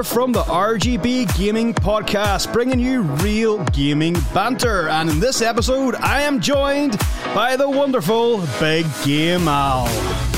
here from the RGB Gaming Podcast, bringing you real gaming banter. And in this episode, I am joined by the wonderful Big Game Al.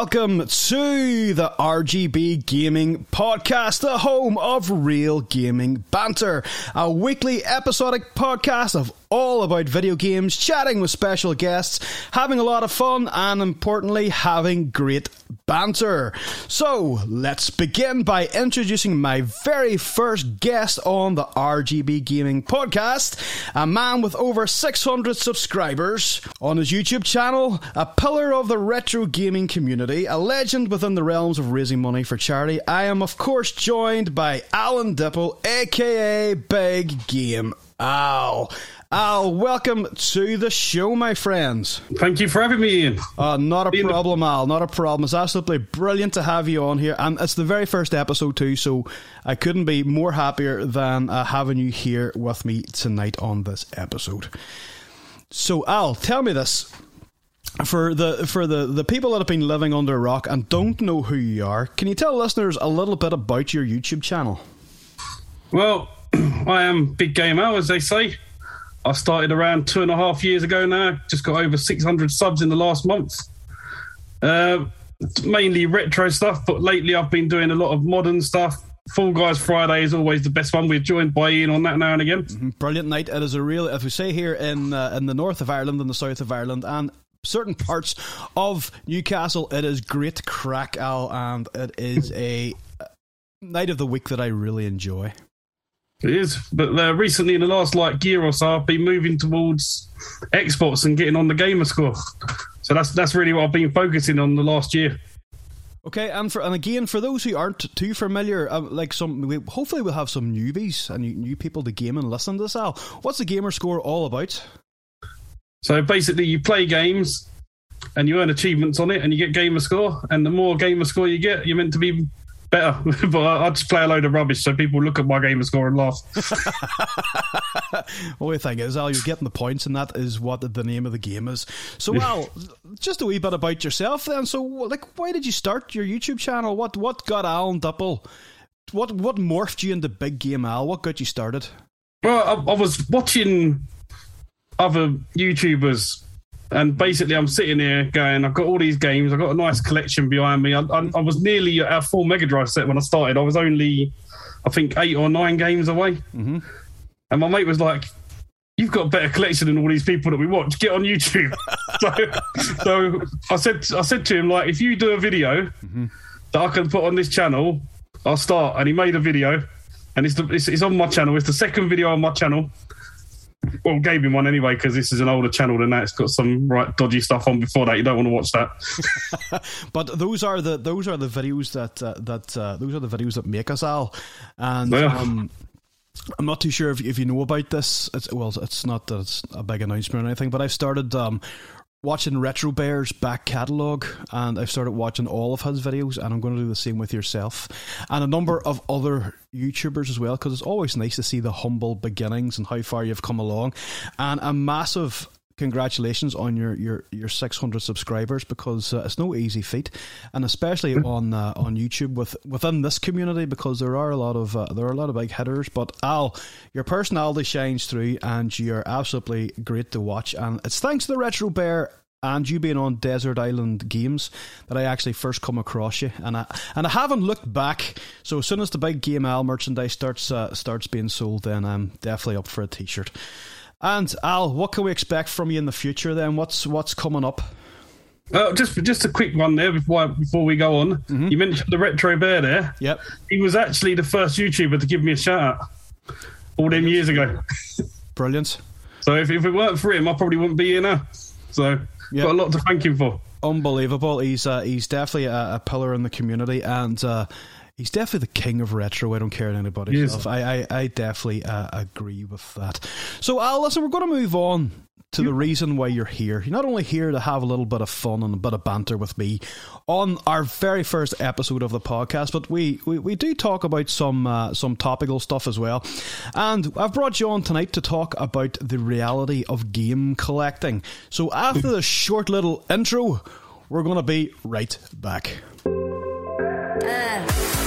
Welcome to the RGB Gaming Podcast, the home of real gaming banter, a weekly episodic podcast of all about video games, chatting with special guests, having a lot of fun, and importantly, having great banter. So, let's begin by introducing my very first guest on the RGB Gaming Podcast, a man with over 600 subscribers on his YouTube channel, a pillar of the retro gaming community, a legend within the realms of raising money for charity. I am, of course, joined by Alan Dipple, aka Big Game Al. Al, welcome to the show, my friends. Thank you for having me, Ian. Uh, not a problem, Al. Not a problem. It's absolutely brilliant to have you on here. And it's the very first episode, too, so I couldn't be more happier than uh, having you here with me tonight on this episode. So, Al, tell me this. For the for the, the people that have been living under a rock and don't know who you are, can you tell listeners a little bit about your YouTube channel? Well, I am Big Game Al, as they say. I started around two and a half years ago now. Just got over 600 subs in the last month. Uh, mainly retro stuff, but lately I've been doing a lot of modern stuff. Fall Guys Friday is always the best one. We're joined by Ian on that now and again. Mm-hmm. Brilliant night. It is a real, if we say here in uh, in the north of Ireland and the south of Ireland and certain parts of Newcastle, it is great crack, Al, and it is a night of the week that I really enjoy. It is, but uh, recently in the last like year or so, I've been moving towards Xbox and getting on the gamer score. So that's that's really what I've been focusing on the last year. Okay, and for and again for those who aren't too familiar, uh, like some, we, hopefully we'll have some newbies and new, new people to game and listen to this. Al, what's the gamer score all about? So basically, you play games and you earn achievements on it, and you get gamer score. And the more gamer score you get, you're meant to be better. but I, I, just play a load of rubbish so people look at my gamer score and laugh. well, the thing is, Al, you're getting the points, and that is what the name of the game is. So, Al, just a wee bit about yourself then. So, like, why did you start your YouTube channel? What what got Alan Dipple? What what morphed you into Big Game Al? What got you started? Well, I, I was watching other YouTubers and basically, I'm sitting here going, I've got all these games. I've got a nice collection behind me. I, I, I was nearly at a full Mega Drive set when I started. I was only, I think, eight or nine games away. Mm-hmm. And my mate was like, You've got a better collection than all these people that we watch. Get on YouTube. so, so I said, I said to him, like, if you do a video mm-hmm. that I can put on this channel, I'll start. And he made a video, and it's, the, it's, it's on my channel. It's the second video on my channel well, gave him one anyway because this is an older channel than that. It's got some right dodgy stuff on before that. You don't want to watch that. but those are the those are the videos that uh, that uh, those are the videos that make us all. And yeah. um, I'm not too sure if, if you know about this. It's, well, it's not that it's a big announcement or anything, but I've started um, watching Retro Bear's back catalogue and I've started watching all of his videos and I'm going to do the same with yourself and a number of other YouTubers as well because it's always nice to see the humble beginnings and how far you've come along. And a massive congratulations on your, your, your 600 subscribers because uh, it's no easy feat, and especially mm. on uh, on YouTube with within this community because there are a lot of uh, there are a lot of big hitters. But Al, your personality shines through, and you're absolutely great to watch. And it's thanks to the Retro Bear and you being on Desert Island Games that I actually first come across you, and I and I haven't looked back. So as soon as the big Game Al merchandise starts uh, starts being sold, then I'm definitely up for a T-shirt. And Al, what can we expect from you in the future? Then, what's what's coming up? Uh, just just a quick one there before before we go on. Mm-hmm. You mentioned the retro bear there. Yep. He was actually the first YouTuber to give me a shout out all them years ago. Brilliant. So if, if it weren't for him, I probably wouldn't be here now. So yep. got a lot to thank him for. Unbelievable. He's uh, he's definitely a, a, pillar in the community and. Uh, He's definitely the king of retro. I don't care anybody else. I, I, I definitely uh, agree with that. So, Al, listen, we're going to move on to the reason why you're here. You're not only here to have a little bit of fun and a bit of banter with me on our very first episode of the podcast, but we, we, we do talk about some uh, some topical stuff as well. And I've brought you on tonight to talk about the reality of game collecting. So after the short little intro, we're going to be right back. Uh.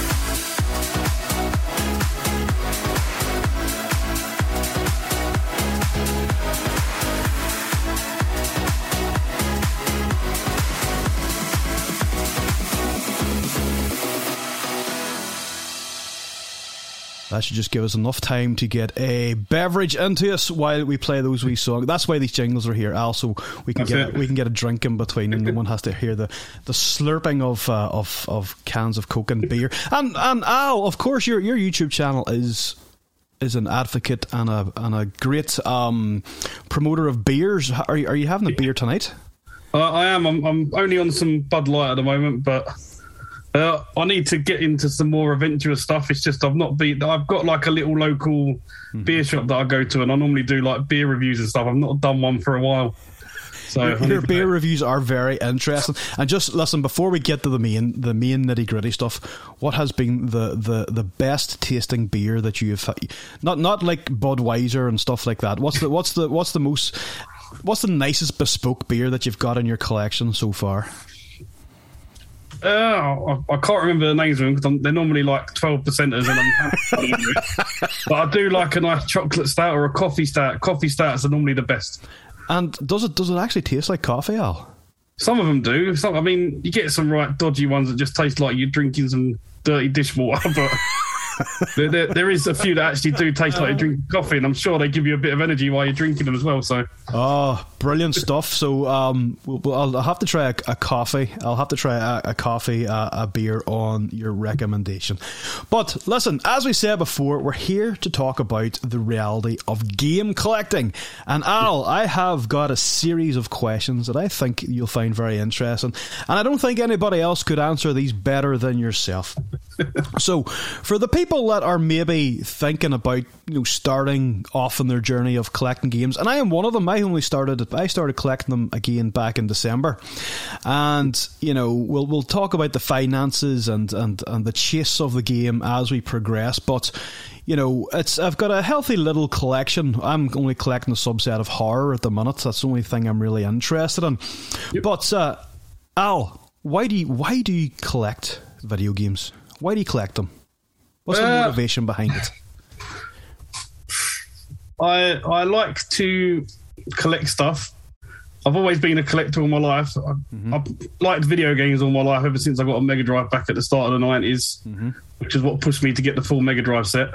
That should just give us enough time to get a beverage into us while we play those wee songs. That's why these jingles are here, Al. So we can That's get we can get a drink in between, and no one has to hear the, the slurping of uh, of of cans of coke and beer. And and Al, of course, your your YouTube channel is is an advocate and a and a great um, promoter of beers. Are you, are you having a beer tonight? Uh, I am. I'm, I'm only on some Bud Light at the moment, but uh, I need to get into some more adventurous stuff. It's just I've not been. I've got like a little local mm-hmm. beer shop that I go to, and I normally do like beer reviews and stuff. I've not done one for a while. So your, your beer reviews are very interesting. And just listen before we get to the main the main nitty gritty stuff. What has been the, the, the best tasting beer that you have? Not not like Budweiser and stuff like that. What's the what's the what's the most what's the nicest bespoke beer that you've got in your collection so far? Uh, I, I, can't remember the names of them because they're normally like 12 percenters. And I'm but I do like a nice chocolate stout or a coffee stout. Coffee stouts are normally the best. And does it does it actually taste like coffee, Al? Some of them do. Some, I mean, you get some right dodgy ones that just taste like you're drinking some dirty dishwater, but there, there, there is a few that actually do taste like you drink of coffee, and I'm sure they give you a bit of energy while you're drinking them as well. So, oh, brilliant stuff! So, um, well, I'll have to try a, a coffee. I'll have to try a, a coffee, a, a beer on your recommendation. But listen, as we said before, we're here to talk about the reality of game collecting. And Al, I have got a series of questions that I think you'll find very interesting, and I don't think anybody else could answer these better than yourself. So, for the people that are maybe thinking about you know starting off in their journey of collecting games, and I am one of them. I only started I started collecting them again back in December, and you know we'll we'll talk about the finances and and and the chase of the game as we progress, but you know, it's I've got a healthy little collection. I'm only collecting a subset of horror at the minute. That's the only thing I'm really interested in. Yep. But uh, Al, why do you, why do you collect video games? Why do you collect them? What's the uh, motivation behind it? I I like to collect stuff. I've always been a collector all my life. I, mm-hmm. I've liked video games all my life ever since I got a Mega Drive back at the start of the 90s, mm-hmm. which is what pushed me to get the full Mega Drive set.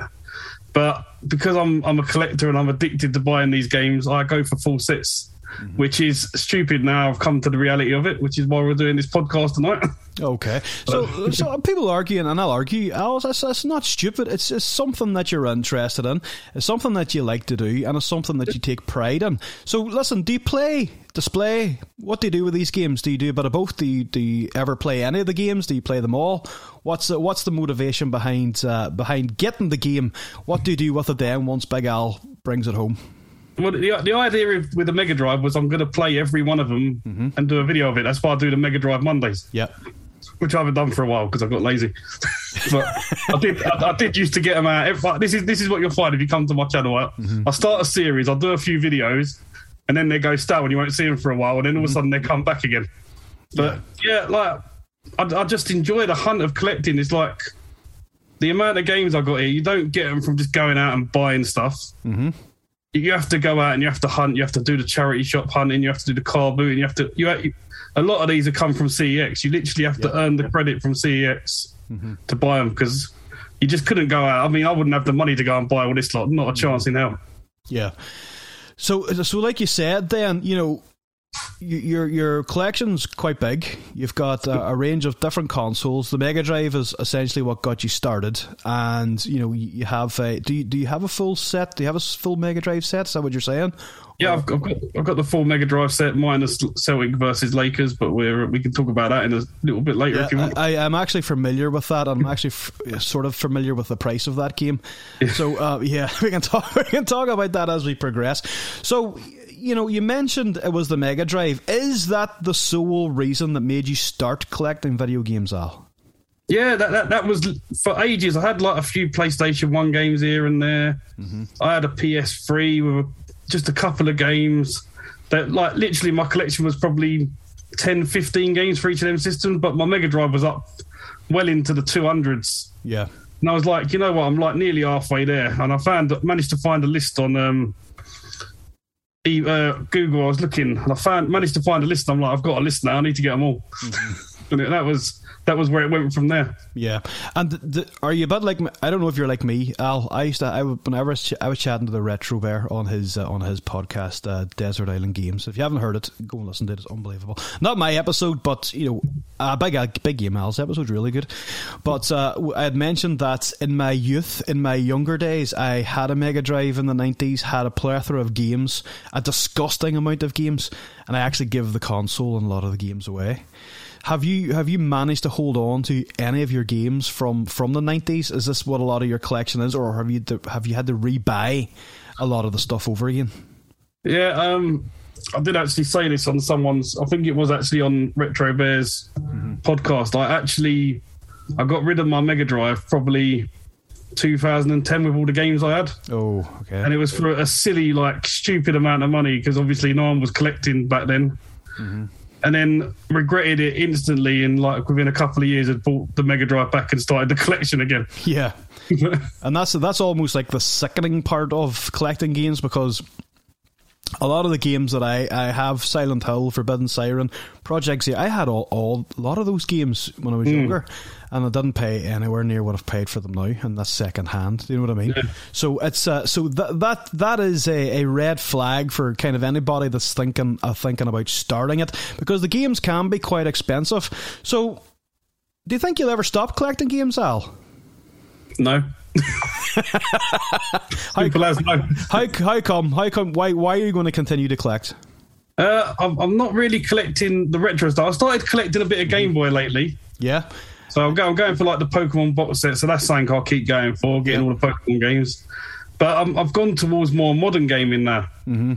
But because I'm I'm a collector and I'm addicted to buying these games, I go for full sets mm-hmm. which is stupid now. I've come to the reality of it, which is why we're doing this podcast tonight. Okay, so so people argue, and I'll argue, Al, that's, that's not stupid. It's just something that you're interested in. It's something that you like to do, and it's something that you take pride in. So listen, do you play? Display. What do you do with these games? Do you do a bit of both? Do you, do you ever play any of the games? Do you play them all? What's the, what's the motivation behind uh, behind getting the game? What do you do with it then once Big Al brings it home? Well, the, the idea with the Mega Drive was I'm going to play every one of them mm-hmm. and do a video of it. That's why I do the Mega Drive Mondays. Yeah. Which I haven't done for a while because I got lazy. but I did. I, I, did used to get them out. This is this is what you'll find if you come to my channel. Mm-hmm. I start a series. I'll do a few videos, and then they go stale, and you won't see them for a while, and then all of a mm-hmm. sudden they come back again. But yeah, yeah like I, I, just enjoy the hunt of collecting. It's like the amount of games I got here. You don't get them from just going out and buying stuff. Mm-hmm you have to go out and you have to hunt. You have to do the charity shop hunting. You have to do the car boot. You have to. You, have, a lot of these have come from CEX. You literally have to earn the credit from CEX mm-hmm. to buy them because you just couldn't go out. I mean, I wouldn't have the money to go and buy all this lot. Not a mm-hmm. chance in hell. Yeah. So, so like you said, then you know, your your collection's quite big. You've got a, a, range of different consoles. The Mega Drive is essentially what got you started, and you know you have a. Do you do you have a full set? Do you have a full Mega Drive set? Is that what you're saying? Yeah, I've, I've got I've got the full Mega Drive set minus Celtic versus Lakers, but we we can talk about that in a little bit later yeah, if you want. I, am actually familiar with that. I'm actually f- sort of familiar with the price of that game. So uh, yeah, we can talk we can talk about that as we progress. So you know, you mentioned it was the Mega Drive. Is that the sole reason that made you start collecting video games, Al? Yeah, that, that, that was for ages. I had like a few PlayStation 1 games here and there. Mm-hmm. I had a PS3 with just a couple of games. That like literally my collection was probably 10, 15 games for each of them systems, but my Mega Drive was up well into the 200s. Yeah. And I was like, you know what? I'm like nearly halfway there. And I found managed to find a list on um, uh, Google, I was looking and I found managed to find a list. I'm like, I've got a list now. I need to get them all. Mm-hmm. and that was that was where it went from there. Yeah, and the, are you a bit like I don't know if you're like me, Al. I used to I whenever I was chatting to the Retro Bear on his uh, on his podcast, uh, Desert Island Games. If you haven't heard it, go and listen to it. It's unbelievable. Not my episode, but you know, a big a big game Al's episode, really good. But uh, I had mentioned that in my youth, in my younger days, I had a Mega Drive in the nineties, had a plethora of games, a disgusting amount of games, and I actually give the console and a lot of the games away. Have you have you managed to hold on to any of your games from from the nineties? Is this what a lot of your collection is, or have you to, have you had to rebuy a lot of the stuff over again? Yeah, um, I did actually say this on someone's. I think it was actually on Retro Bears mm-hmm. podcast. I actually I got rid of my Mega Drive probably 2010 with all the games I had. Oh, okay. And it was for a silly, like, stupid amount of money because obviously no one was collecting back then. Mm-hmm and then regretted it instantly. And like within a couple of years, had bought the Mega Drive back and started the collection again. Yeah, and that's that's almost like the sickening part of collecting games because a lot of the games that I, I have Silent Hill, Forbidden Siren, Project Z, I had all, all a lot of those games when I was mm. younger and I didn't pay anywhere near what I've paid for them now, and that's second hand. Do you know what I mean? Yeah. So it's uh, so that that that is a, a red flag for kind of anybody that's thinking uh, thinking about starting it because the games can be quite expensive. So, do you think you'll ever stop collecting games, Al? No. How, no. how, how come? How come? Why? Why are you going to continue to collect? Uh, I'm, I'm, not really collecting the retro stuff. I started collecting a bit of Game Boy lately. Yeah. So I'm going, I'm going for like the Pokemon box set. So that's something I'll keep going for, getting all the Pokemon games. But i have gone towards more modern gaming now. Mm-hmm.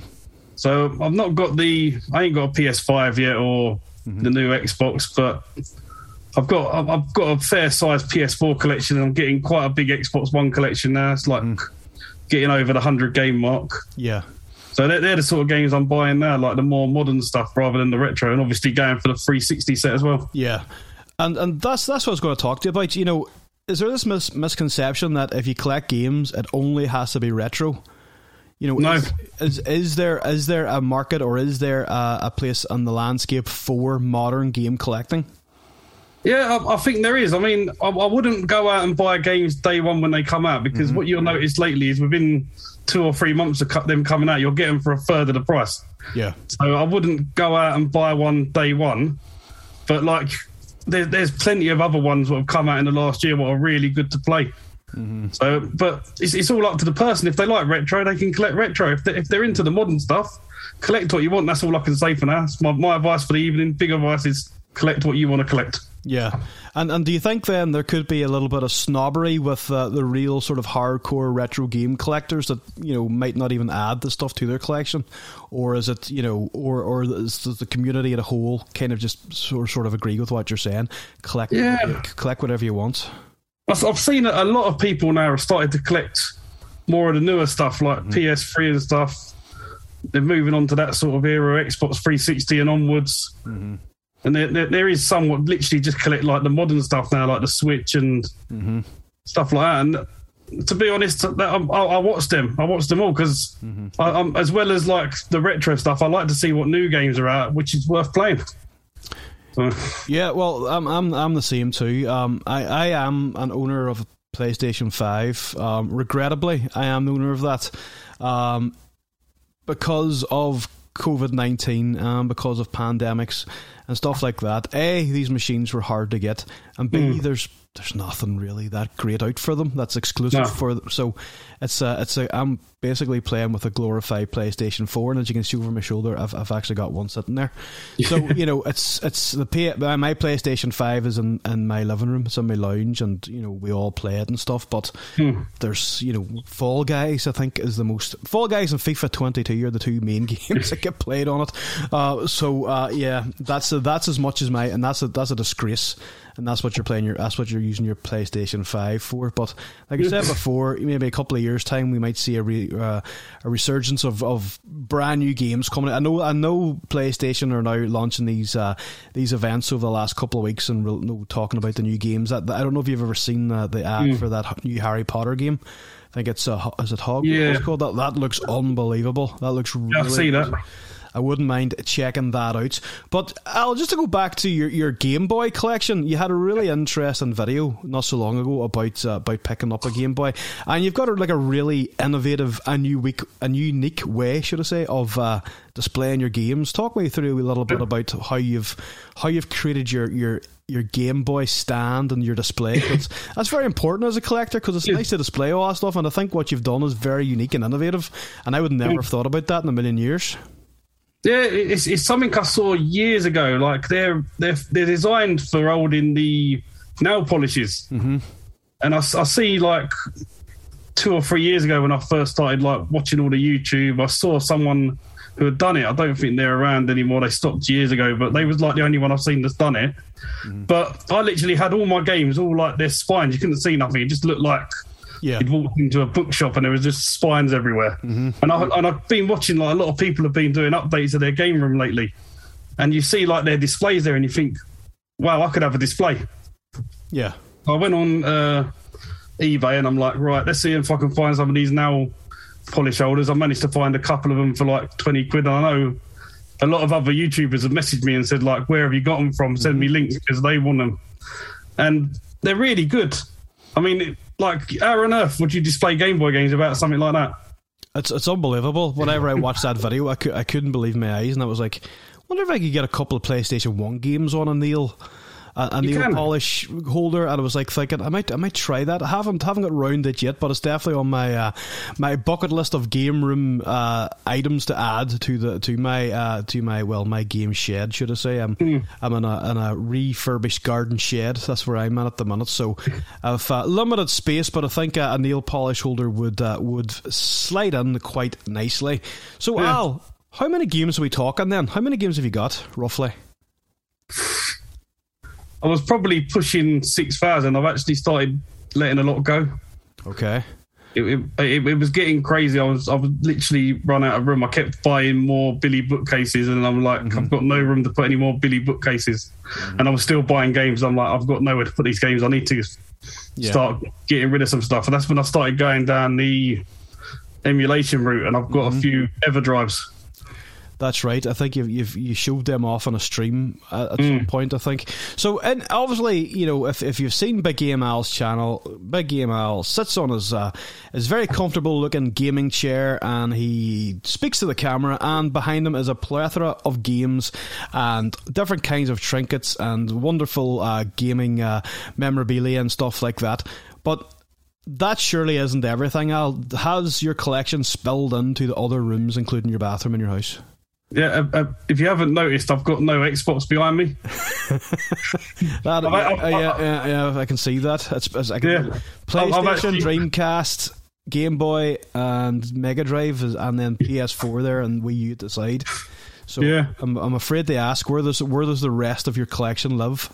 So I've not got the, I ain't got a PS5 yet or mm-hmm. the new Xbox, but I've got I've got a fair sized PS4 collection, and I'm getting quite a big Xbox One collection now. It's like mm. getting over the hundred game mark. Yeah. So they're, they're, the sort of games I'm buying now, like the more modern stuff rather than the retro, and obviously going for the 360 set as well. Yeah, and and that's that's what I was going to talk to you about. You know, is there this mis- misconception that if you collect games, it only has to be retro? You know, no. is, is, is there is there a market or is there a, a place on the landscape for modern game collecting? Yeah, I, I, think there is. I mean, I, I, wouldn't go out and buy games day one when they come out because mm-hmm. what you'll notice lately is within two or three months of them coming out, you'll get them for a third of the price. Yeah. So I wouldn't go out and buy one day one, but like there, there's plenty of other ones that have come out in the last year that are really good to play. Mm-hmm. So, but it's, it's all up to the person. If they like retro, they can collect retro. If, they, if they're into the modern stuff, collect what you want. That's all I can say for now. my, my advice for the evening. Big advice is collect what you want to collect. Yeah, and and do you think then there could be a little bit of snobbery with uh, the real sort of hardcore retro game collectors that you know might not even add the stuff to their collection, or is it you know, or or does the community as a whole kind of just sort sort of agree with what you're saying? Collect, yeah. collect whatever you want. I've seen a lot of people now have started to collect more of the newer stuff like mm-hmm. PS3 and stuff. They're moving on to that sort of era, Xbox 360 and onwards. Mm-hmm and there, there, there is some what literally just collect like the modern stuff now, like the Switch and mm-hmm. stuff like that. And to be honest, I, I watched them. I watched them all because, mm-hmm. as well as like the retro stuff, I like to see what new games are out, which is worth playing. So. Yeah, well, I'm I'm I'm the same too. Um, I I am an owner of a PlayStation Five. Um, regrettably, I am the owner of that. Um, because of COVID nineteen, um, because of pandemics and stuff like that. A, these machines were hard to get, and B, mm. there's there's nothing really that great out for them that's exclusive no. for them. So it's a, it's a, I'm basically playing with a glorified PlayStation 4, and as you can see over my shoulder, I've, I've actually got one sitting there. So you know, it's it's the pay, my PlayStation 5 is in, in my living room, it's in my lounge, and you know we all play it and stuff. But hmm. there's you know Fall Guys, I think is the most Fall Guys and FIFA 22 are the two main games that get played on it. Uh, so uh, yeah, that's a, that's as much as my, and that's a that's a disgrace and that's what you're playing your that's what you're using your PlayStation Five for. But like I said before, maybe a couple of years time we might see a re, uh, a resurgence of, of brand new games coming. I know I know PlayStation are now launching these uh, these events over the last couple of weeks and re- talking about the new games. I, I don't know if you've ever seen uh, the ad mm. for that new Harry Potter game. I think it's uh, is it Hogwarts? Yeah. Called that. That looks unbelievable. That looks really. I see that. I wouldn't mind checking that out. But Al, just to go back to your, your Game Boy collection, you had a really interesting video not so long ago about uh, about picking up a Game Boy, and you've got a, like a really innovative and unique and unique way, should I say, of uh, displaying your games. Talk me through a little bit about how you've how you've created your your your Game Boy stand and your display. that's very important as a collector because it's nice to display all that stuff. And I think what you've done is very unique and innovative. And I would never have thought about that in a million years. Yeah, it's, it's something I saw years ago. Like they're they're they're designed for holding the nail polishes, mm-hmm. and I, I see like two or three years ago when I first started like watching all the YouTube, I saw someone who had done it. I don't think they're around anymore. They stopped years ago, but they was like the only one I've seen that's done it. Mm-hmm. But I literally had all my games all like their spines. You couldn't see nothing. It just looked like yeah. You'd walk into a bookshop and there was just spines everywhere. Mm-hmm. And, I, and I've been watching like a lot of people have been doing updates of their game room lately. And you see like their displays there and you think, wow, I could have a display. Yeah. I went on uh, eBay and I'm like, right, let's see if I can find some of these now polish holders. I managed to find a couple of them for like 20 quid. And I know a lot of other YouTubers have messaged me and said, like, where have you got them from? Send me mm-hmm. links because they want them. And they're really good. I mean, like, how on earth would you display Game Boy games about something like that? It's it's unbelievable. Whenever I watched that video, I, I couldn't believe my eyes, and I was like, wonder if I could get a couple of PlayStation One games on a Neil and the polish holder, and I was like thinking I might I might try that. I haven't haven't got around it yet, but it's definitely on my uh, my bucket list of game room uh, items to add to the to my uh, to my well my game shed, should I say? I'm mm. I'm in a in a refurbished garden shed. That's where I'm at at the minute. So I've uh, limited space, but I think a, a nail polish holder would uh, would slide in quite nicely. So yeah. Al, how many games are we talking then? How many games have you got roughly? I was probably pushing six thousand. I've actually started letting a lot go. Okay. It, it, it, it, was getting crazy. I was I was literally run out of room. I kept buying more Billy bookcases, and I'm like, mm-hmm. I've got no room to put any more Billy bookcases. Mm-hmm. And I was still buying games. I'm like, I've got nowhere to put these games. I need to yeah. start getting rid of some stuff. And that's when I started going down the emulation route. And I've got mm-hmm. a few EverDrives that's right. I think you've, you've you showed them off on a stream at, at mm. some point. I think so. And obviously, you know, if, if you've seen Big Game Al's channel, Big Game Al sits on his uh, his very comfortable looking gaming chair, and he speaks to the camera. And behind him is a plethora of games and different kinds of trinkets and wonderful uh, gaming uh, memorabilia and stuff like that. But that surely isn't everything. Al, has your collection spilled into the other rooms, including your bathroom in your house? Yeah, uh, uh, if you haven't noticed, I've got no Xbox behind me. that, I, I, I, yeah, yeah, yeah, I can see that. It's, it's, I can, yeah. PlayStation, actually, Dreamcast, Game Boy, and Mega Drive, and then PS4 there, and Wii U at the side. So yeah. I'm, I'm afraid to ask where does where does the rest of your collection live?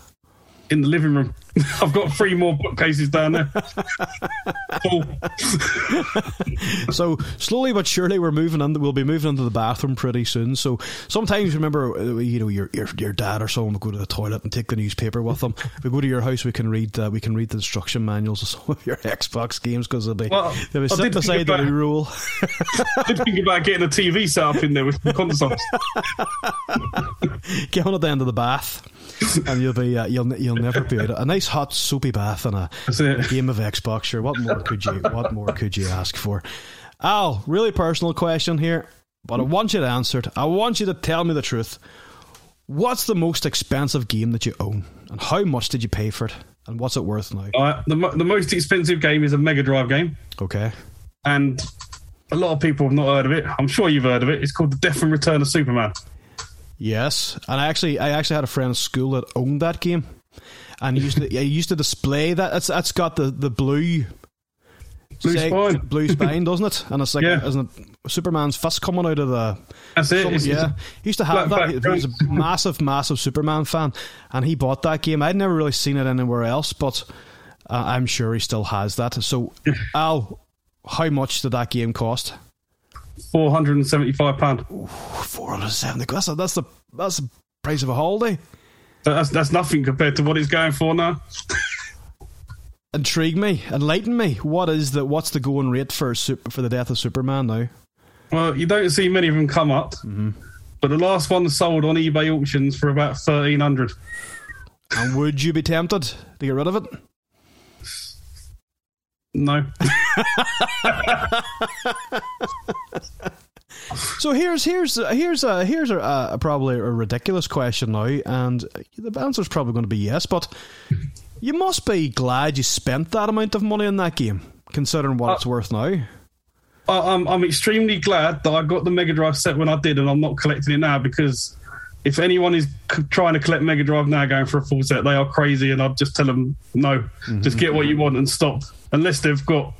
in the living room. I've got three more bookcases down there. so slowly but surely, we're moving on. We'll be moving into the bathroom pretty soon. So sometimes remember, uh, you know, your your, your dad or someone will go to the toilet and take the newspaper with them. If we go to your house, we can read uh, we can read the instruction manuals of some of your Xbox games because they'll be well, they'll be beside the new rule. I did think about getting a TV set up in there with the consoles. Get on at the end of the bath and you'll be uh, you'll you'll never be out. A nice hot soapy bath and a, a game of Xbox. Sure, what more could you what more could you ask for? Al, really personal question here. but I want you to answer it. I want you to tell me the truth. What's the most expensive game that you own, and how much did you pay for it, and what's it worth now? Uh, the the most expensive game is a Mega Drive game. Okay. And a lot of people have not heard of it. I'm sure you've heard of it. It's called The Death and Return of Superman. Yes, and I actually I actually had a friend in school that owned that game, and he used to he used to display that. It's that's got the the blue Blue say- spine. blue spine, doesn't it? And it's like, Yeah. isn't it Superman's fist coming out of the? That's it. It's- yeah, it's- he used to have that. He was a massive, massive Superman fan, and he bought that game. I'd never really seen it anywhere else, but uh, I'm sure he still has that. So, Al, how much did that game cost? Four hundred and seventy-five pound. Four hundred seventy. That's the that's the that's the price of a holiday. That's that's nothing compared to what it's going for now. Intrigue me, enlighten me. What is the what's the going rate for super, for the death of Superman now? Well, you don't see many of them come up, Mm-hmm. but the last one sold on eBay auctions for about thirteen hundred. And would you be tempted to get rid of it? No, So here's here's uh, uh, here's a here's a, a probably a ridiculous question now, and the answer's probably going to be yes. But you must be glad you spent that amount of money on that game, considering what uh, it's worth now. I, I'm I'm extremely glad that I got the Mega Drive set when I did, and I'm not collecting it now because if anyone is c- trying to collect Mega Drive now, going for a full set, they are crazy, and I'd just tell them no, just mm-hmm. get what you want and stop, unless they've got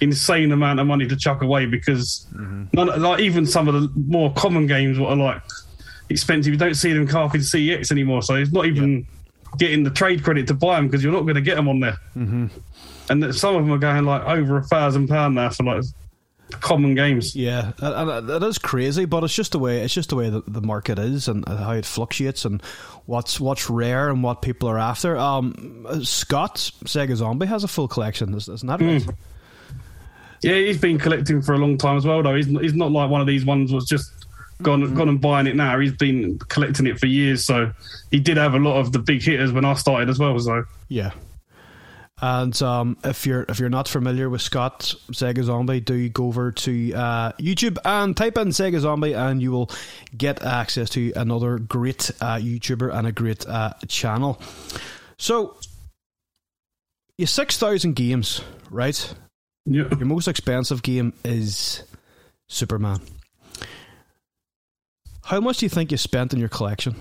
insane amount of money to chuck away because mm-hmm. none, like even some of the more common games what are like expensive. You don't see them up in CEX anymore so it's not even getting the trade credit to buy them because you're not going to get them on there. Mm-hmm. And that some of them are going like over a thousand pound now for like common games. Yeah, and and it is crazy, but it's just the way it's just the way that the market is and how it fluctuates and what's what's rare and what people are after. Um, Scott Sega Zombie has a full collection, is- isn't that right? Hmm. Yeah he's been collecting for a long time as well though he's, not- he's not like one of these ones was just gone gone and buying it now he's been collecting it for years so he did have a lot of the big hitters when I started as well so Yeah. And um, if you're if you're not familiar with Scott Sega Zombie, do go over to uh, YouTube and type in Sega Zombie, and you will get access to another great uh, YouTuber and a great uh, channel. So, you six thousand games, right? Yeah Your most expensive game is Superman. How much do you think you spent in your collection?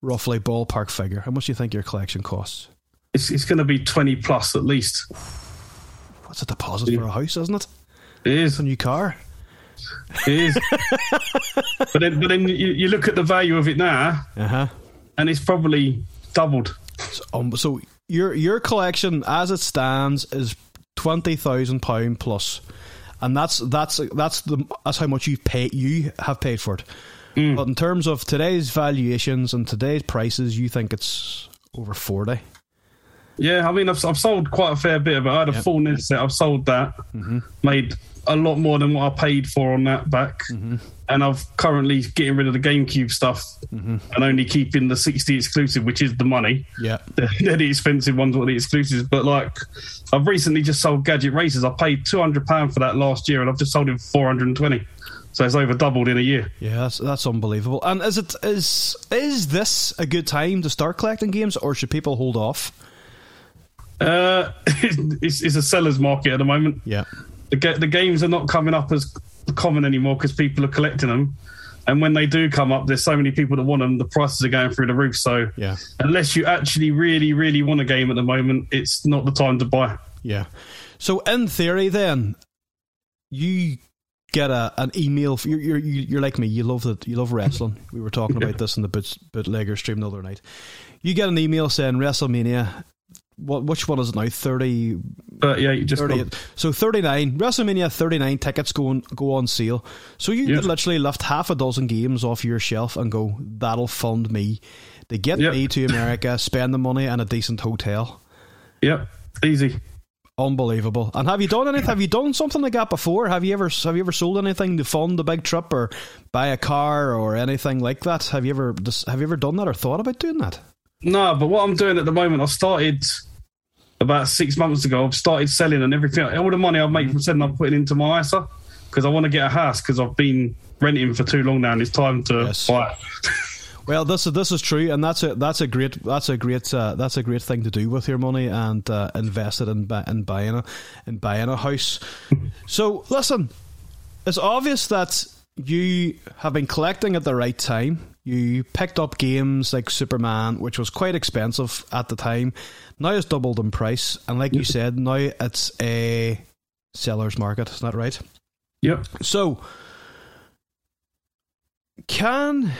Roughly ballpark figure. How much do you think your collection costs? it's, it's going to be 20 plus at least What's a deposit for a house, isn't it? it is It's a new car. It is. but then, but then you, you look at the value of it now, Uh huh. and it's probably doubled. So, um, so your your collection, as it stands, is twenty thousand pound plus, and that's that's that's the that's how much you pay you have paid for it. But in terms of today's valuations and today's prices, you think it's over forty. Yeah, I mean, I've, I've sold quite a fair bit of it. I had a Yep. full NES set. I've sold that, Mm-hmm. made a lot more than what I paid for on that back, Mm-hmm. And I've currently getting rid of the GameCube stuff Mm-hmm. and only keeping the 60 exclusive, which is the money. Yeah. They're, they're the expensive ones, what the exclusives. But like, I've recently just sold Gadget Racers. I paid 200 pound for that last year, and I've just sold it for 420. So it's over doubled in a year. Yeah, that's, that's unbelievable. And is it is is this a good time to start collecting games, or should people hold off? Uh, it's, it's a seller's market at the moment. Yeah. The, the games are not coming up as common anymore because people are collecting them. And when they do come up, there's so many people that want them, the prices are going through the roof. So Yeah. unless you actually really, really want a game at the moment, it's not the time to buy. Yeah. So in theory, then you get a an email. You're you're you're like me. You love that. You love wrestling. We were talking about this in the boot, bootlegger stream the other night. You get an email saying WrestleMania. What which one is it now? Thirty. 38, just 38. gone. So 39, WrestleMania 39 tickets go on, go on sale. So you Yeah. could literally lift half a dozen games off your shelf and go, that'll fund me to get Yep. me to America, spend the money in a decent hotel. Yep, easy. Unbelievable. And have you done anything? Have you done something like that before? Have you ever have you ever sold anything to fund a big trip or buy a car or anything like that? Have you ever have you ever done that or thought about doing that? No, but what I'm doing at the moment, I started about six months ago. I've started selling and everything. All the money I make from selling, I'm putting into my ISA because I want to get a house because I've been renting for too long now, and it's time to yes. buy. Well, this is this is true, and that's a that's a great that's a great uh, that's a great thing to do with your money and uh, invest it in in buying a in buying a house. so listen, it's obvious that you have been collecting at the right time. You picked up games like Superman, which was quite expensive at the time. Now it's doubled in price, and like you said, now it's a seller's market. Is that right? Yep. So, can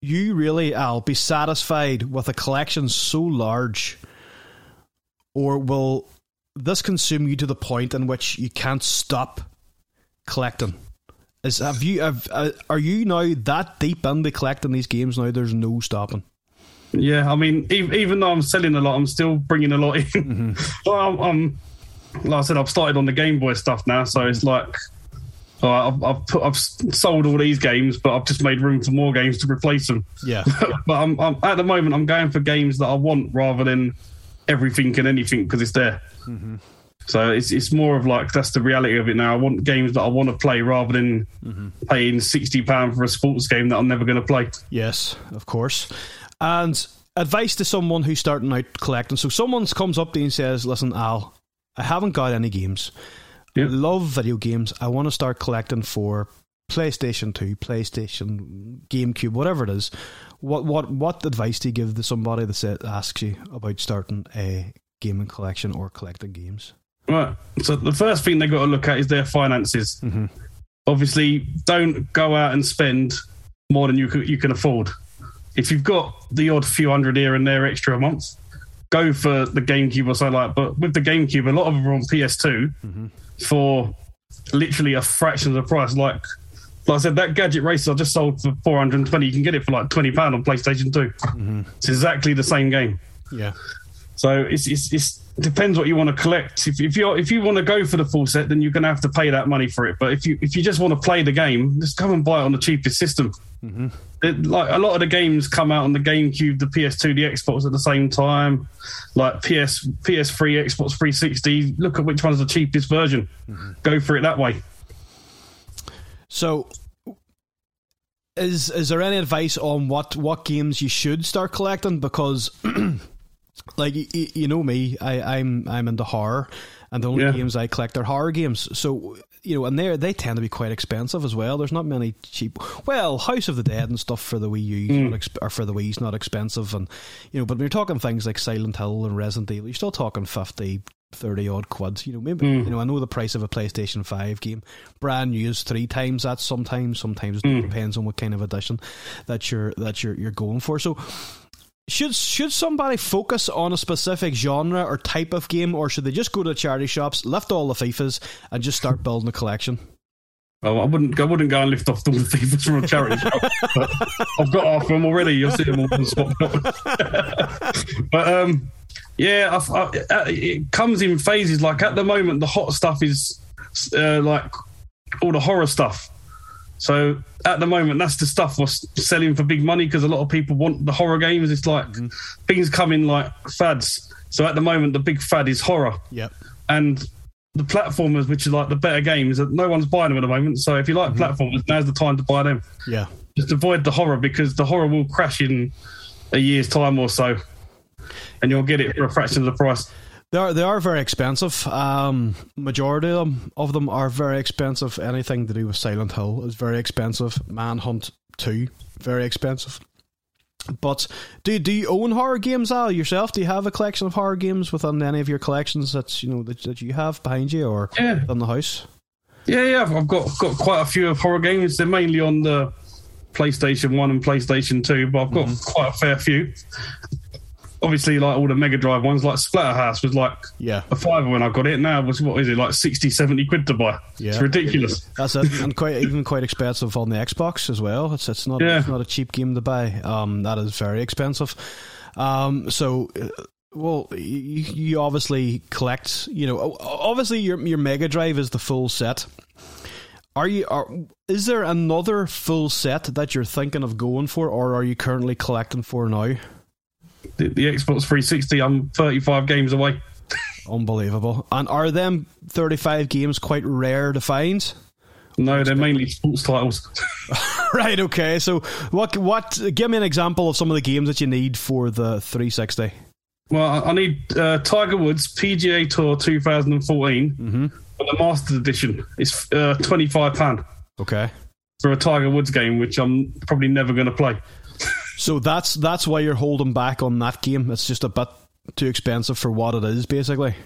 you really, Al, be satisfied with a collection so large, or will this consume you to the point in which you can't stop collecting? Is have you have uh, are you now that deep into collecting these games now? There's no stopping. Yeah, I mean, even, even though I'm selling a lot, I'm still bringing a lot in. Mm-hmm. I'm, I'm, like I said, I've started on the Game Boy stuff now, so it's like I've, I've, put, I've sold all these games, but I've just made room for more games to replace them. Yeah. but I'm, I'm, at the moment, I'm going for games that I want rather than everything and anything because it's there. Mm-hmm. So it's it's more of like that's the reality of it now. I want games that I want to play rather than mm-hmm. paying sixty pound for a sports game that I'm never going to play. Yes, of course. And advice to someone who's starting out collecting. So someone comes up to you and says, "Listen, Al, I haven't got any games. Yep. love video games. I want to start collecting for PlayStation 2, PlayStation, GameCube, whatever it is. What what what advice do you give to somebody that asks you about starting a gaming collection or collecting games? Right. So the first thing they've got to look at is their finances. Mm-hmm. Obviously, don't go out and spend more than you can, you can afford. If you've got the odd few hundred here and there extra a month, go for the GameCube or something like. But with the GameCube, a lot of them are on PS2. Mm-hmm for literally a fraction of the price. Like, like I said, that gadget racer I just sold for 420. You can get it for like 20 pound on PlayStation 2. Mm-hmm. It's exactly the same game. Yeah. So it's, it's, it's depends what you want to collect. If, if you if you want to go for the full set, then you're going to have to pay that money for it. But if you if you just want to play the game, just come and buy it on the cheapest system. Mm-hmm. It, like a lot of the games come out on the GameCube, the PS2, the Xbox at the same time. Like PS PS3, Xbox 360. Look at which one's the cheapest version. Mm-hmm. Go for it that way. So is is there any advice on what what games you should start collecting because like you, you know me, I, I'm I'm into horror, and the only yeah. games I collect are horror games. So you know, and they they tend to be quite expensive as well. There's not many cheap. Well, House of the Dead and stuff for the Wii U mm. exp- or for the Wii's not expensive, and you know, but when you're talking things like Silent Hill and Resident Evil, you're still talking 50, 30 odd quads. You know, maybe mm. you know, I know the price of a PlayStation Five game, brand new is three times that. Sometimes, sometimes mm. it depends on what kind of edition that you're that you're you're going for. So should should somebody focus on a specific genre or type of game, or should they just go to the charity shops, lift all the FIFAs, and just start building a collection? Well, I wouldn't. I wouldn't go and lift off all the FIFAs from a charity shop. I've got half of them already. You'll see them all on the spot. but um, yeah, I, I, uh, it comes in phases. Like at the moment, the hot stuff is uh, like all the horror stuff. So at the moment, that's the stuff was selling for big money because a lot of people want the horror games. It's like mm-hmm. things come in like fads. So at the moment, the big fad is horror. Yep. And the platformers, which are like the better games, no one's buying them at the moment. So if you like mm-hmm. platformers, now's the time to buy them. Yeah. Just avoid the horror because the horror will crash in a year's time or so, and you'll get it for a fraction of the price. They are they are very expensive. Um, majority of them of them are very expensive. Anything to do with Silent Hill is very expensive. Manhunt Two very expensive. But do do you own horror games, Al yourself? Do you have a collection of horror games within any of your collections that you know that, that you have behind you or yeah. in the house? Yeah, yeah, I've got got quite a few of horror games. They're mainly on the PlayStation One and PlayStation Two, but I've got mm-hmm. quite a fair few obviously like all the Mega Drive ones, like Splatterhouse was like yeah a fiver when I got it. Now was what is it like 60, 70 quid to buy? Yeah, it's ridiculous. That's it, and quite even quite expensive on the Xbox as well. It's it's not yeah. it's not a cheap game to buy. Um, that is very expensive. Um, so. Uh, well, you, you obviously collect. You know, obviously your your Mega Drive is the full set. Are you? Are, is there another full set that you're thinking of going for, or are you currently collecting for now? The, the Xbox 360, I'm 35 games away. Unbelievable. And are them 35 games quite rare to find? No, they're mainly sports titles. right. Okay. So, what? What? Give me an example of some of the games that you need for the 360. Well, I need uh, Tiger Woods PGA Tour 2014 mm-hmm. for the Masters Edition. It's uh, twenty five pound. Okay. For a Tiger Woods game, which I'm probably never going to play. So that's that's why you're holding back on that game. It's just a bit too expensive for what it is, basically.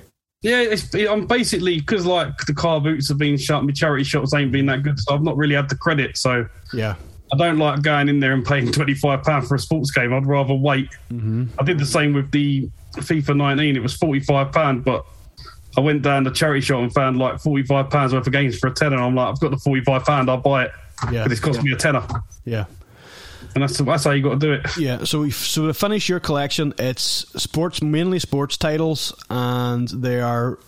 Yeah, I'm basically because like the car boots have been shut, my charity shops ain't been that good, so I've not really had the credit. So yeah, I don't like going in there and paying twenty five pound for a sports game. I'd rather wait. Mm-hmm. I did the same with the FIFA 19. It was forty five pound, but I went down the charity shop and found like forty five pounds worth of games for a tenner. I'm like, I've got the forty five pound, I'll buy it. Yeah, but it's cost yeah. me a tenner. Yeah and that's that's how you got to do it. Yeah. So so to finish your collection, it's sports mainly sports titles, and they are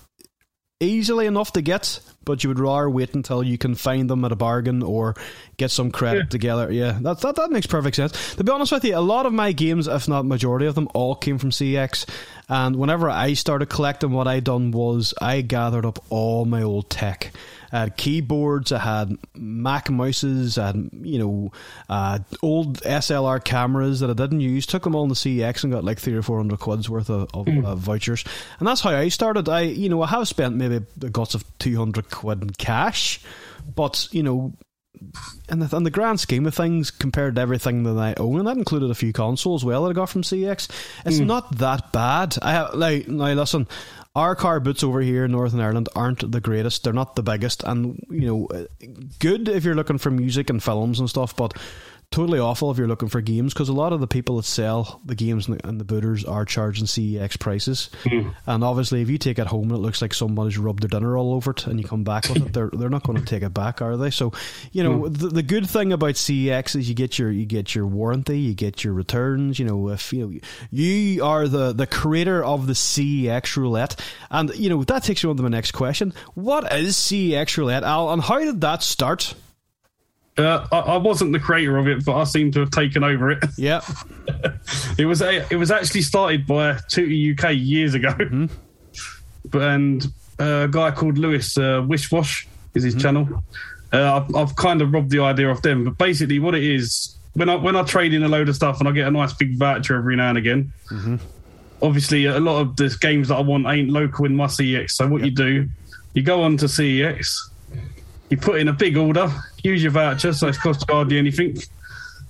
easily enough to get, but you would rather wait until you can find them at a bargain or get some credit yeah. together. Yeah, that, that that makes perfect sense. To be honest with you, a lot of my games, if not majority of them, all came from CX. And whenever I started collecting, what I done was I gathered up all my old tech. I had keyboards, I had Mac mouses, I had, you know, uh, old SLR cameras that I didn't use, took them all in the CEX and got like three or four hundred quids worth of, of mm. uh, vouchers. And that's how I started. I, you know, I have spent maybe the guts of 200 quid in cash, but, you know, in the, in the grand scheme of things, compared to everything that I own, and that included a few consoles as well that I got from CX, it's mm. not that bad. I have, like now listen, our car boots over here in Northern Ireland aren't the greatest. They're not the biggest, and you know, good if you're looking for music and films and stuff, but totally awful if you're looking for games because a lot of the people that sell the games and the, and the booters are charging CEX prices. Mm. And obviously, if you take it home and it looks like somebody's rubbed their dinner all over it, and you come back with it, they're they're not going to take it back, are they? So, you know, mm. the, the good thing about CEX is you get your you get your warranty, you get your returns. You know, if you know you are the the creator of the CEX roulette, and you know that takes you on to my next question: What is CEX roulette, Al, and how did that start? Uh, I, I, wasn't the creator of it, but I seem to have taken over it. Yeah, it was a, it was actually started by Tutti UK years ago, mm-hmm. but and uh, a guy called Lewis uh, Wishwash is his mm-hmm. channel. Uh, I've, I've, kind of robbed the idea off them, but basically what it is when I when I trade in a load of stuff and I get a nice big voucher every now and again. Mm-hmm. Obviously, a lot of the games that I want ain't local in my CEX. So what yep. you do, you go on to CEX, you put in a big order, use your voucher, so it's cost hardly anything.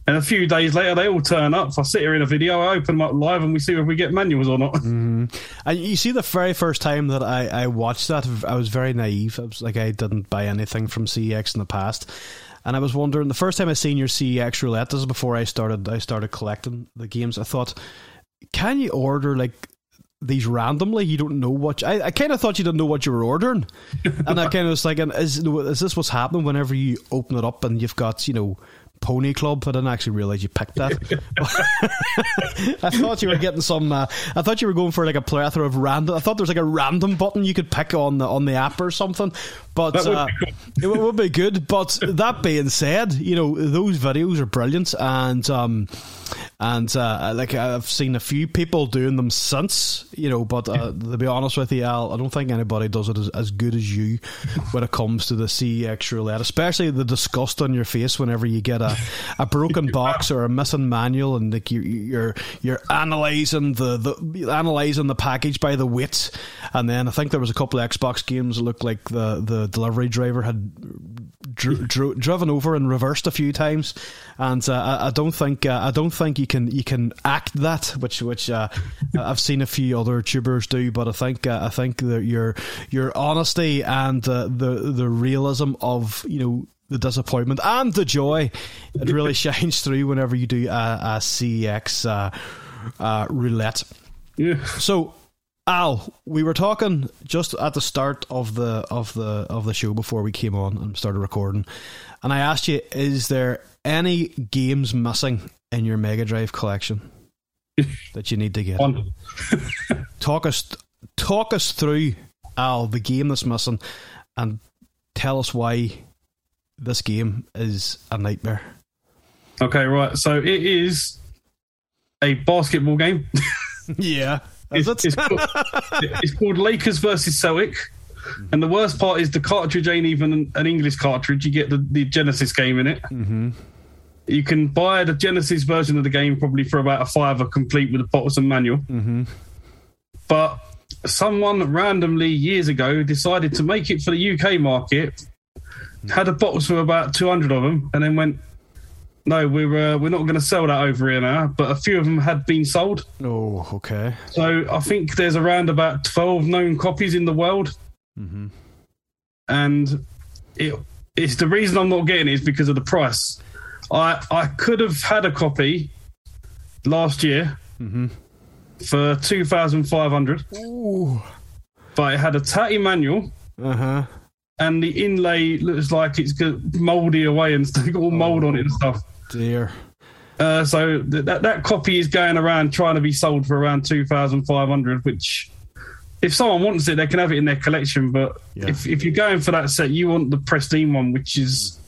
And a few days later, they all turn up. I sit here in a video, I open them up live, and we see if we get manuals or not. Mm-hmm. And you see, the very first time that I, I watched that, I was very naive. I was like, I didn't buy anything from CEX in the past. And I was wondering, the first time I seen your CEX roulette, this is before I started, I started collecting the games. I thought, can you order like these randomly. You don't know what. You, I, I kind of thought you didn't know what you were ordering, and I kind of was like, is is this what's happening whenever you open it up and you've got you know Pony Club. I didn't actually realize you picked that. I thought you were getting some. Uh, I thought you were going for like a plethora of random. I thought there was like a random button you could pick on the on the app or something. But uh, it would be good. But that being said, you know those videos are brilliant, and um, and uh, like I've seen a few people doing them since. You know, but uh, to be honest with you, Al, I don't think anybody does it as, as good as you when it comes to the CEX roulette, especially the disgust on your face whenever you get a a, broken box or a missing manual, and like you, you're you're analyzing the, the analyzing the package by the weight, and then I think there was a couple of Xbox games that looked like the the delivery driver had dr- dr- driven over and reversed a few times, and uh, I, I, don't think uh, I don't think you can you can act that, which which uh, I've seen a few other tubers do, but I think uh, I think that your your honesty and uh, the the realism of you know the disappointment and the joy. It really shines through whenever you do a, a CEX uh, uh, roulette. Yeah. So, Al, we were talking just at the start of the of the of the show before we came on and started recording, and I asked you, is there any games missing in your Mega Drive collection that you need to get? talk us talk us through Al the game that's missing, and tell us why this game is a nightmare. Okay, right. So it is a basketball game. yeah. It's, it's, called, it's, called, Lakers versus Celtic. And the worst part is the cartridge ain't even an, English cartridge. You get the, the Genesis game in it. Mm-hmm. You can buy the Genesis version of the game probably for about a fiver, complete with a box and manual. Mm-hmm. But someone randomly years ago decided to make it for the UK market, had a box with about 200 of them, and then went, no, we're uh, we're not going to sell that over here now. But a few of them had been sold. Oh, okay. So I think there's around about 12 known copies in the world. Mm-hmm. And it, it's the reason I'm not getting it is because of the price. I I could have had a copy last year Mm-hmm. for 2,500, Ooh. but it had a tatty manual. Uh huh. and the inlay looks like it's got mouldy away and all mould on it and stuff. Dear. Uh, so th- that that copy is going around trying to be sold for around two thousand five hundred. Which, if someone wants it, they can have it in their collection. But Yeah. if if you're going for that set, you want the pristine one, which is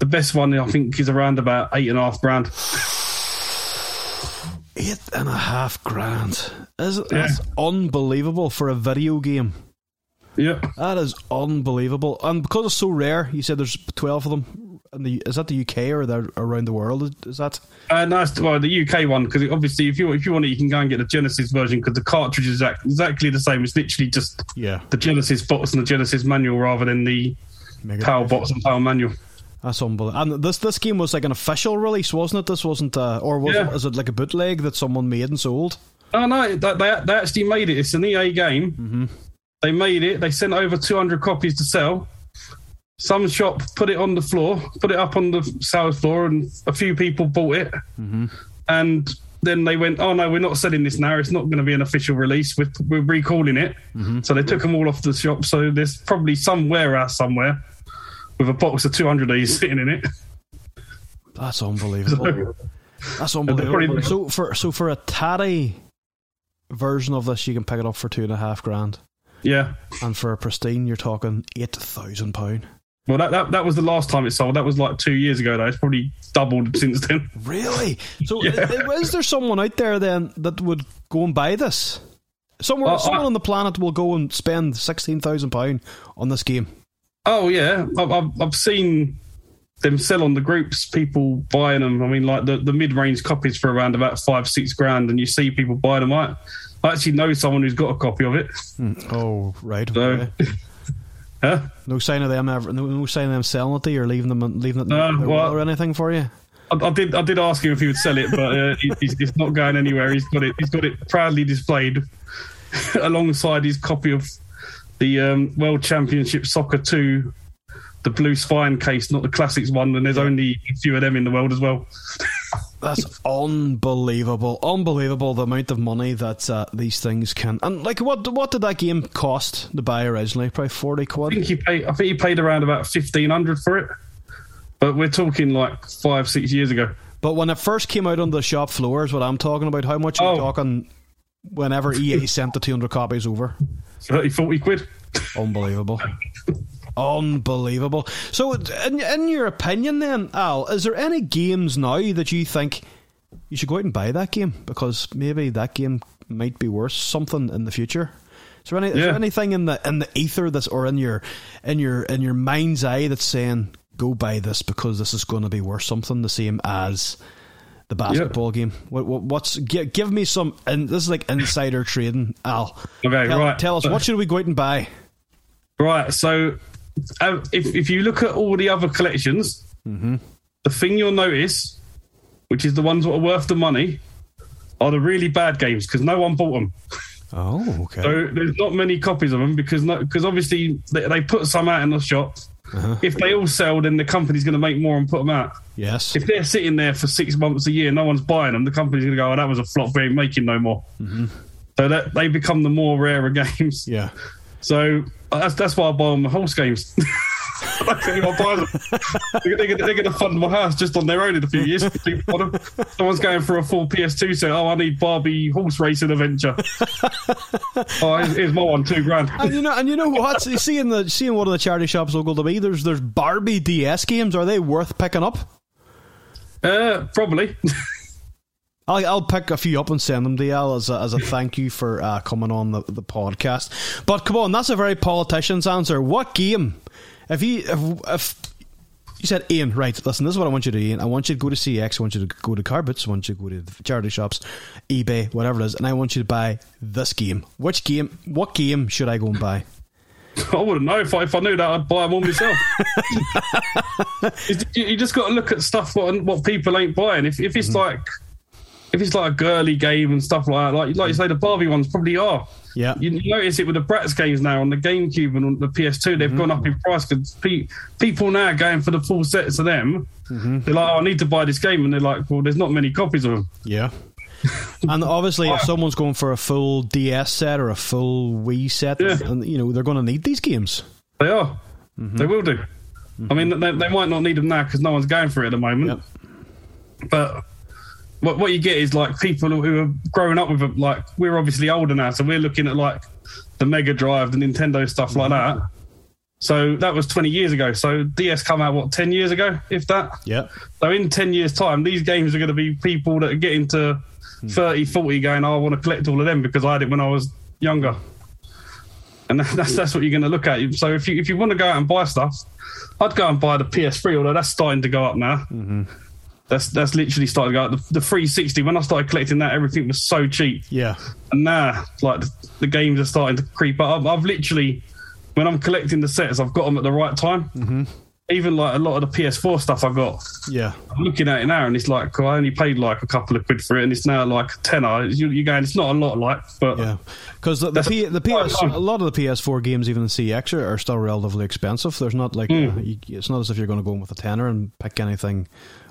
the best one. I think is around about eight and a half grand. Eight and a half grand. Is it? That's unbelievable for a video game. Yeah, That is unbelievable. And because it's so rare, you said there's 12 of them. In the, is that the UK or they're around the world? Is- that? uh, nice. Well, the UK one because obviously, if you if you want it, you can go and get the Genesis version because the cartridge is exact, exactly the same. It's literally just Yeah. the Genesis box and the Genesis manual rather than the Mega Power box and Power manual. That's unbelievable. And this this game was like an official release, wasn't it? This wasn't, uh, or was Yeah. it, is it like a bootleg that someone made and sold? Oh no, they, they, they actually made it. It's an EA game. Mm-hmm. They made it. They sent over 200 copies to sell. Some shop put it on the floor, put it up on the sales floor, and a few people bought it. Mm-hmm. And then they went, "Oh no, we're not selling this now. It's not going to be an official release. We're, we're recalling it." Mm-hmm. So they took them all off the shop. So there's probably some warehouse somewhere with a box of 200 of these sitting in it. That's unbelievable. That's unbelievable. So for so for a tatty version of this, you can pick it up for two and a half grand, yeah. and for a pristine, you're talking eight thousand pound. Well, that, that that was the last time it sold. That was like two years ago. Though it's probably doubled since then. Really? So Yeah. is there someone out there then that would go and buy this? Someone, Uh, someone I- on the planet will go and spend sixteen thousand pound on this game. Oh yeah, I've, I've, I've seen them sell on the groups. People buying them. I mean, like the, the mid range copies for around about five six grand, and you see people buy them. I, I actually know someone who's got a copy of it. Oh, right. So, okay. huh? No sign of them ever. No, no sign of them selling it to you or leaving them leaving it their well- or anything for you. I, I did I did ask him if he would sell it, but uh, he, he's, it's not going anywhere. He's got it. He's got it proudly displayed alongside his copy of the um, World Championship Soccer Two. The blue spine case, not the classics one, and there's only a few of them in the world as well. That's unbelievable, unbelievable the amount of money that uh, these things can. And like, what what did that game cost to buy originally? Probably forty I quid. think he paid. I think he paid around about fifteen hundred for it. But we're talking like five, six years ago. But when it first came out on the shop floor, is what I'm talking about. How much are you Oh. talking? Whenever EA sent the two hundred copies over, 30, 40 quid. unbelievable. Unbelievable. So, in, in your opinion, then, Al, is there any games now that you think you should go out and buy that game because maybe that game might be worth something in the future? Is there, any, is there anything in the in the ether that's or in your in your in your mind's eye that's saying go buy this because this is going to be worth something the same as the basketball game? What, what what's give, give me some? And this is like insider trading, Al. Okay, tell, right. tell us what should we go out and buy? Right. So, uh, if if you look at all the other collections, Mm-hmm. the thing you'll notice, which is the ones that are worth the money, are the really bad games because no one bought them. Oh, okay. So there's not many copies of them because no, because obviously they, they put some out in the shop. Uh-huh. If they all sell, then the company's going to make more and put them out. yes. If they're sitting there for six months a year, no one's buying them. The company's going to go, "Oh, that was a flop. We ain't making no more." So that they become the more rarer games. Yeah. So uh, that's that's why I buy all my horse games. I buy them. They're, going to fund my house just on their own in a few years. Someone's going for a full PS2 set. Oh, I need Barbie horse racing adventure. oh, here's, my one, two grand. And you know, and you know what? You see the seeing one of the charity shops local to me. There's there's Barbie DS games. Are they worth picking up? Uh, probably. I'll, I'll pick a few up and send them to you as a, as a thank you for uh, coming on the, the podcast. But come on, that's a very politician's answer. What game? If you if, if you said Ian, right? Listen, this is what I want you to do. Ian. I want you to go to CX. I want you to go to car boots. I want you to go to charity shops, eBay, whatever it is, and I want you to buy this game. Which game? What game should I go and buy? I wouldn't know if I, if I knew that I'd buy them all myself. you just got to look at stuff what what people ain't buying. If if it's mm-hmm. like if it's like a girly game and stuff like that, like like you say, the Barbie ones probably are. Yeah, you notice it with the Bratz games now on the GameCube and on the PS2. They've mm-hmm. gone up in price because pe- people now are going for the full sets of them. Mm-hmm. They're like, oh, I need to buy this game, and they're like, well, there's not many copies of them. Yeah. and obviously, if someone's going for a full DS set or a full Wii set, yeah. and you know they're going to need these games. They are. Mm-hmm. They will do. I mean, they, they, might not need them now because no one's going for it at the moment. Yep. But what what you get is like people who are growing up with it, like we're obviously older now, so we're looking at like the Mega Drive, the Nintendo stuff like that. So that was 20 years ago. So DS come out what 10 years ago, if that. Yeah. So in 10 years' time, these games are going to be people that are getting to hmm. 30, 40, going, oh, I want to collect all of them because I had it when I was younger. And that's that's what you're going to look at. So if you if you want to go out and buy stuff, I'd go and buy the PS3, although that's starting to go up now. Mm-hmm. That's that's literally started to go up. The, the 360, when I started collecting that, everything was so cheap. Yeah. And now, like, the, the games are starting to creep up. I've, I've, literally, when I'm collecting the sets, I've got them at the right time. Mm-hmm. Even like a lot of the PS4 stuff I got. Yeah. I'm looking at it now and it's like, I only paid like a couple of quid for it and it's now like a tenner. You, you're going, it's not a lot, like, but. Yeah. Because the, the, P, the PS, a lot of the PS4 games, even the CX, are, are still relatively expensive. There's not like, mm. uh, you, it's not as if you're going to go in with a tenner and pick anything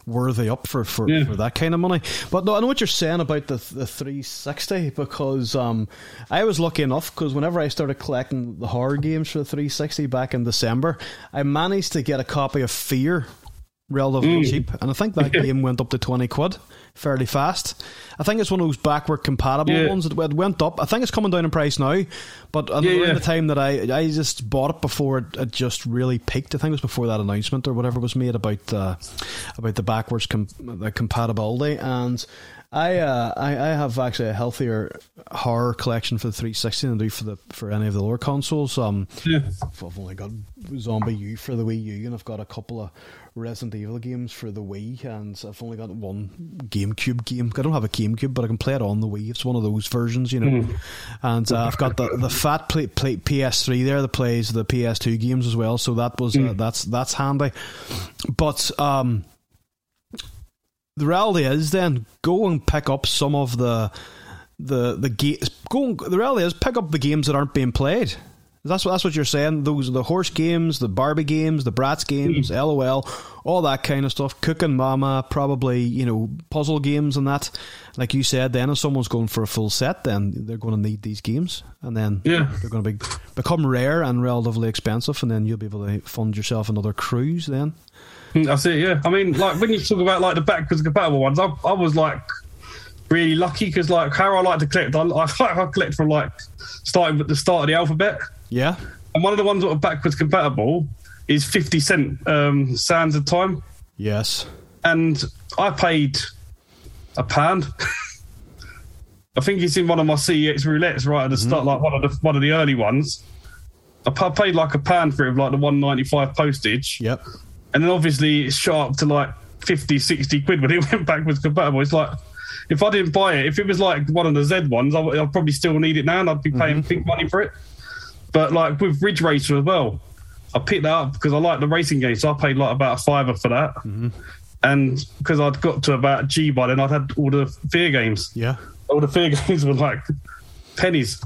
worthy up for for, yeah. for that kind of money. But no, I know what you're saying about the the 360 because um, I was lucky enough because whenever I started collecting the horror games for the 360 back in December, I managed to get a copy of Fear relatively mm. cheap, and I think that game went up to 20 quid fairly fast. I think it's one of those backward compatible yeah. ones that went up. I think it's coming down in price now, but yeah, around yeah. the time that I I just bought it before it, it, just really peaked. I think it was before that announcement or whatever was made about uh, about the backwards com- the compatibility and. I, uh, I I have actually a healthier horror collection for the 360 than I do for the for any of the lower consoles. Um, yeah. I've only got ZombiU for the Wii U, and I've got a couple of Resident Evil games for the Wii, and I've only got one GameCube game. I don't have a GameCube, but I can play it on the Wii. It's one of those versions, you know. Mm. And uh, I've got the the fat play, play, PS3 there that plays the PS2 games as well. So that was uh, mm. that's that's handy. But um, the reality is, then go and pick up some of the the the games. Go. And, the reality is, pick up the games that aren't being played. That's what that's what you're saying. Those are the horse games, the Barbie games, the Bratz games, mm. LOL, all that kind of stuff. Cooking Mama, probably you know puzzle games and that. Like you said, then if someone's going for a full set, then they're going to need these games, and then yeah. they're going to be become rare and relatively expensive, and then you'll be able to fund yourself another cruise. Then I see. Yeah, I mean, like when you talk about like the backwards compatible ones, I, I was like really lucky because like how I like to collect, I, I, I collect from like starting at the start of the alphabet. Yeah. And one of the ones that are backwards compatible is 50 Cent um, Sands of Time. Yes. And I paid a pound. I think it's in one of my CEX roulettes right at the mm-hmm. start, like one of the one of the early ones. I paid like a pound for it, like the 195 postage. Yep. And then obviously it's shot up to like 50, 60 quid when it went backwards compatible. It's like, if I didn't buy it, if it was like one of the Z ones, I, would probably still need it now and I'd be paying mm-hmm. big money for it. But like with Ridge Racer as well, I picked that up because I like the racing game, so I paid like about a fiver for that. Mm-hmm. And because I'd got to about G by then, I'd had all the fear games. Yeah, all the fear games were like pennies.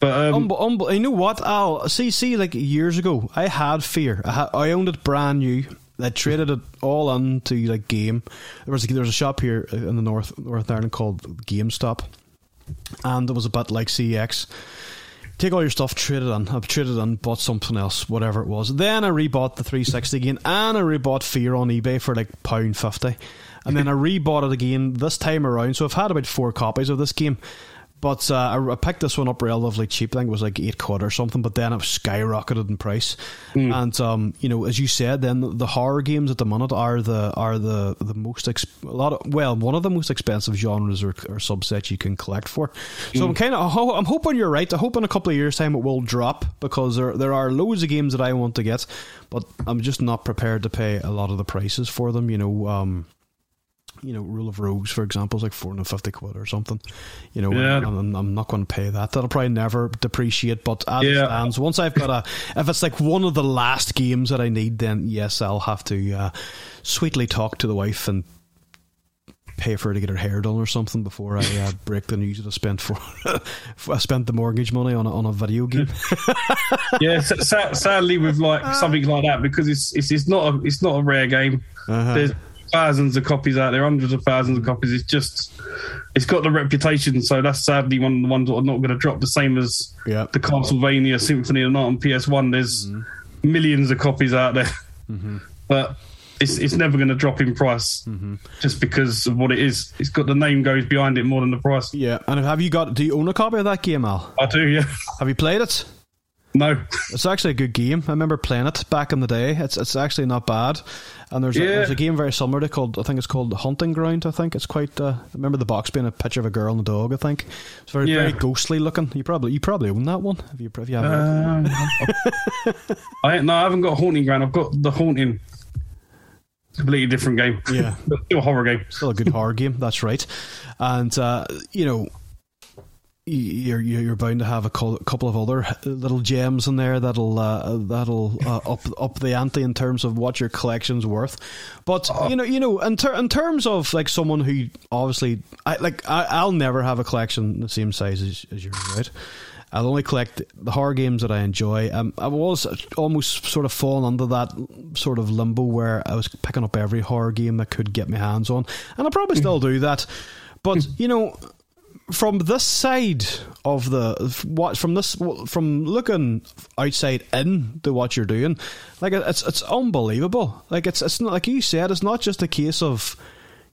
But um, um, um, you know what? I'll see. See, like years ago, I had fear. I, had, I owned it brand new. I traded it all into like game. There was a, there was a shop here in the north North Ireland called GameStop, and it was a bit like CX take all your stuff, trade it on. I've traded on, bought something else, whatever it was. Then I rebought the 360 again, and I rebought Fear on eBay for like pound fifty, and then I rebought it again this time around. So I've had about four copies of this game. But uh, I, I picked this one up relatively cheap. I think it was like eight quid or something. But then it skyrocketed in price. Mm. And um, you know, as you said, then the, horror games at the minute are the are the the most exp- a lot of well one of the most expensive genres or, or subsets you can collect for. So mm. I'm kind of I'm hoping you're right. I hope in a couple of years' time it will drop because there there are loads of games that I want to get, but I'm just not prepared to pay a lot of the prices for them. You know. Um, you know, Rule of Rose, for example, is like 450 quid or something. You know, yeah. and, I'm not going to pay that. That'll probably never depreciate. But as yeah. it stands, once I've got a, if it's like one of the last games that I need, then yes, I'll have to uh, sweetly talk to the wife and pay for her to get her hair done or something before I uh, break the news that I spent for I spent the mortgage money on a, on a video game. yeah, sadly with like something like that because it's it's, it's not a it's not a rare game. Uh-huh. Thousands of copies out there, hundreds of thousands of copies. It's just, it's got the reputation. So that's sadly one of the ones that are not going to drop. The same as the Castlevania Symphony of the Night on PS1. There's mm-hmm. millions of copies out there, mm-hmm. but it's it's never going to drop in price mm-hmm. just because of what it is. It's got the name goes behind it more than the price. Yeah, and have you got? Do you own a copy of that game, Al? I do. Yeah. Have you played it? No. It's actually a good game. I remember playing it back in the day. It's it's actually not bad. And there's, yeah. a, there's a game very similar to called I think it's called Haunting Ground. I think it's quite. Uh, I remember the box being a picture of a girl and a dog. I think it's very yeah. very ghostly looking. You probably you probably own that one. Have you? Have you um, I no, I haven't got Haunting Ground. I've got the Haunting. Completely different game. Yeah, still a horror game. Still a good horror game. That's right. And uh, you know, you're you're bound to have a couple of other little gems in there that'll uh, that'll uh, up up the ante in terms of what your collection's worth. But uh, you know, you know, in, ter- in terms of like someone who obviously, I like, I, will never have a collection the same size as, as yours, right? I'll only collect the horror games that I enjoy. Um, I was almost sort of fallen under that sort of limbo where I was picking up every horror game I could get my hands on, and I probably still do that. But you know, from this side of the what from this from looking outside in to what you're doing, like it's it's unbelievable. Like it's it's not like you said. It's not just a case of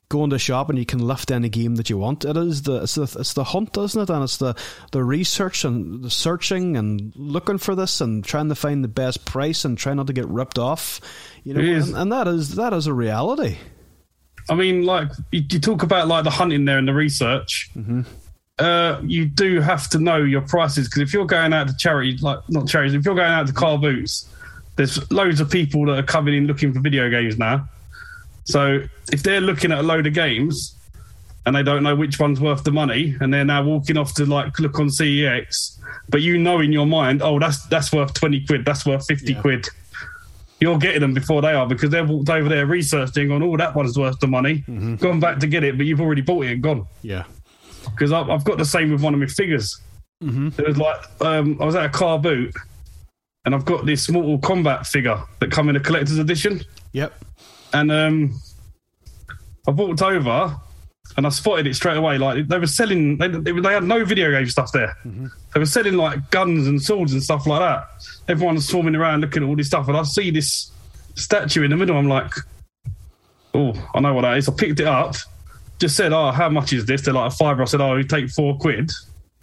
going to shop and you can lift any game that you want. It is the it's the it's the hunt, isn't it? And it's the the research and the searching and looking for this and trying to find the best price and trying not to get ripped off. You know, and, and that is that is a reality. I mean, like you, talk about like the hunting there and the research. Mm-hmm. Uh, you do have to know your prices because if you're going out to charity, like not charities, if you're going out to car boots, there's loads of people that are coming in looking for video games now. So if they're looking at a load of games and they don't know which one's worth the money, and they're now walking off to like look on CEX, but you know in your mind, oh, that's that's worth twenty quid, that's worth fifty yeah. quid. You're getting them before they are because they've walked over there researching on, oh, that one's worth the money, mm-hmm. gone back to get it, but you've already bought it and gone. Yeah because I've got the same with one of my figures. Mm-hmm. It was like um, I was at a car boot, and I've got this Mortal Kombat figure that come in a collector's edition. Yep. And um, I walked over and I spotted it straight away. Like they were selling, they, they had no video game stuff there. Mm-hmm. They were selling like guns and swords and stuff like that. Everyone's swarming around looking at all this stuff, and I see this statue in the middle. I'm like, oh, I know what that is. I picked it up just said, "Oh, how much is this?" They're like a fiver. I said, "Oh, you take four quid."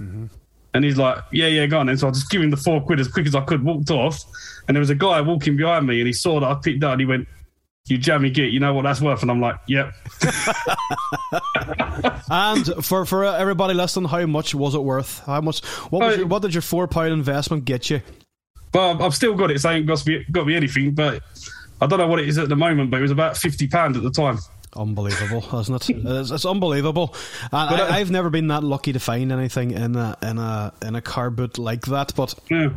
Mm-hmm. And he's like, "Yeah, yeah, go on." And so I just give him the four quid as quick as I could. Walked off, and there was a guy walking behind me, and he saw that I picked up, and he went, "You jammy git, you know what that's worth?" And I'm like, "Yep." and for for everybody listening, how much was it worth? How much? What was uh, your, what did your four pound investment get you? Well, I've still got it. So it ain't got to be got me anything, but I don't know what it is at the moment. But it was about fifty pound at the time. Unbelievable, isn't it? It's, it's unbelievable. And I, have uh, never been that lucky to find anything in a in a in a car boot like that. But yeah. Uh,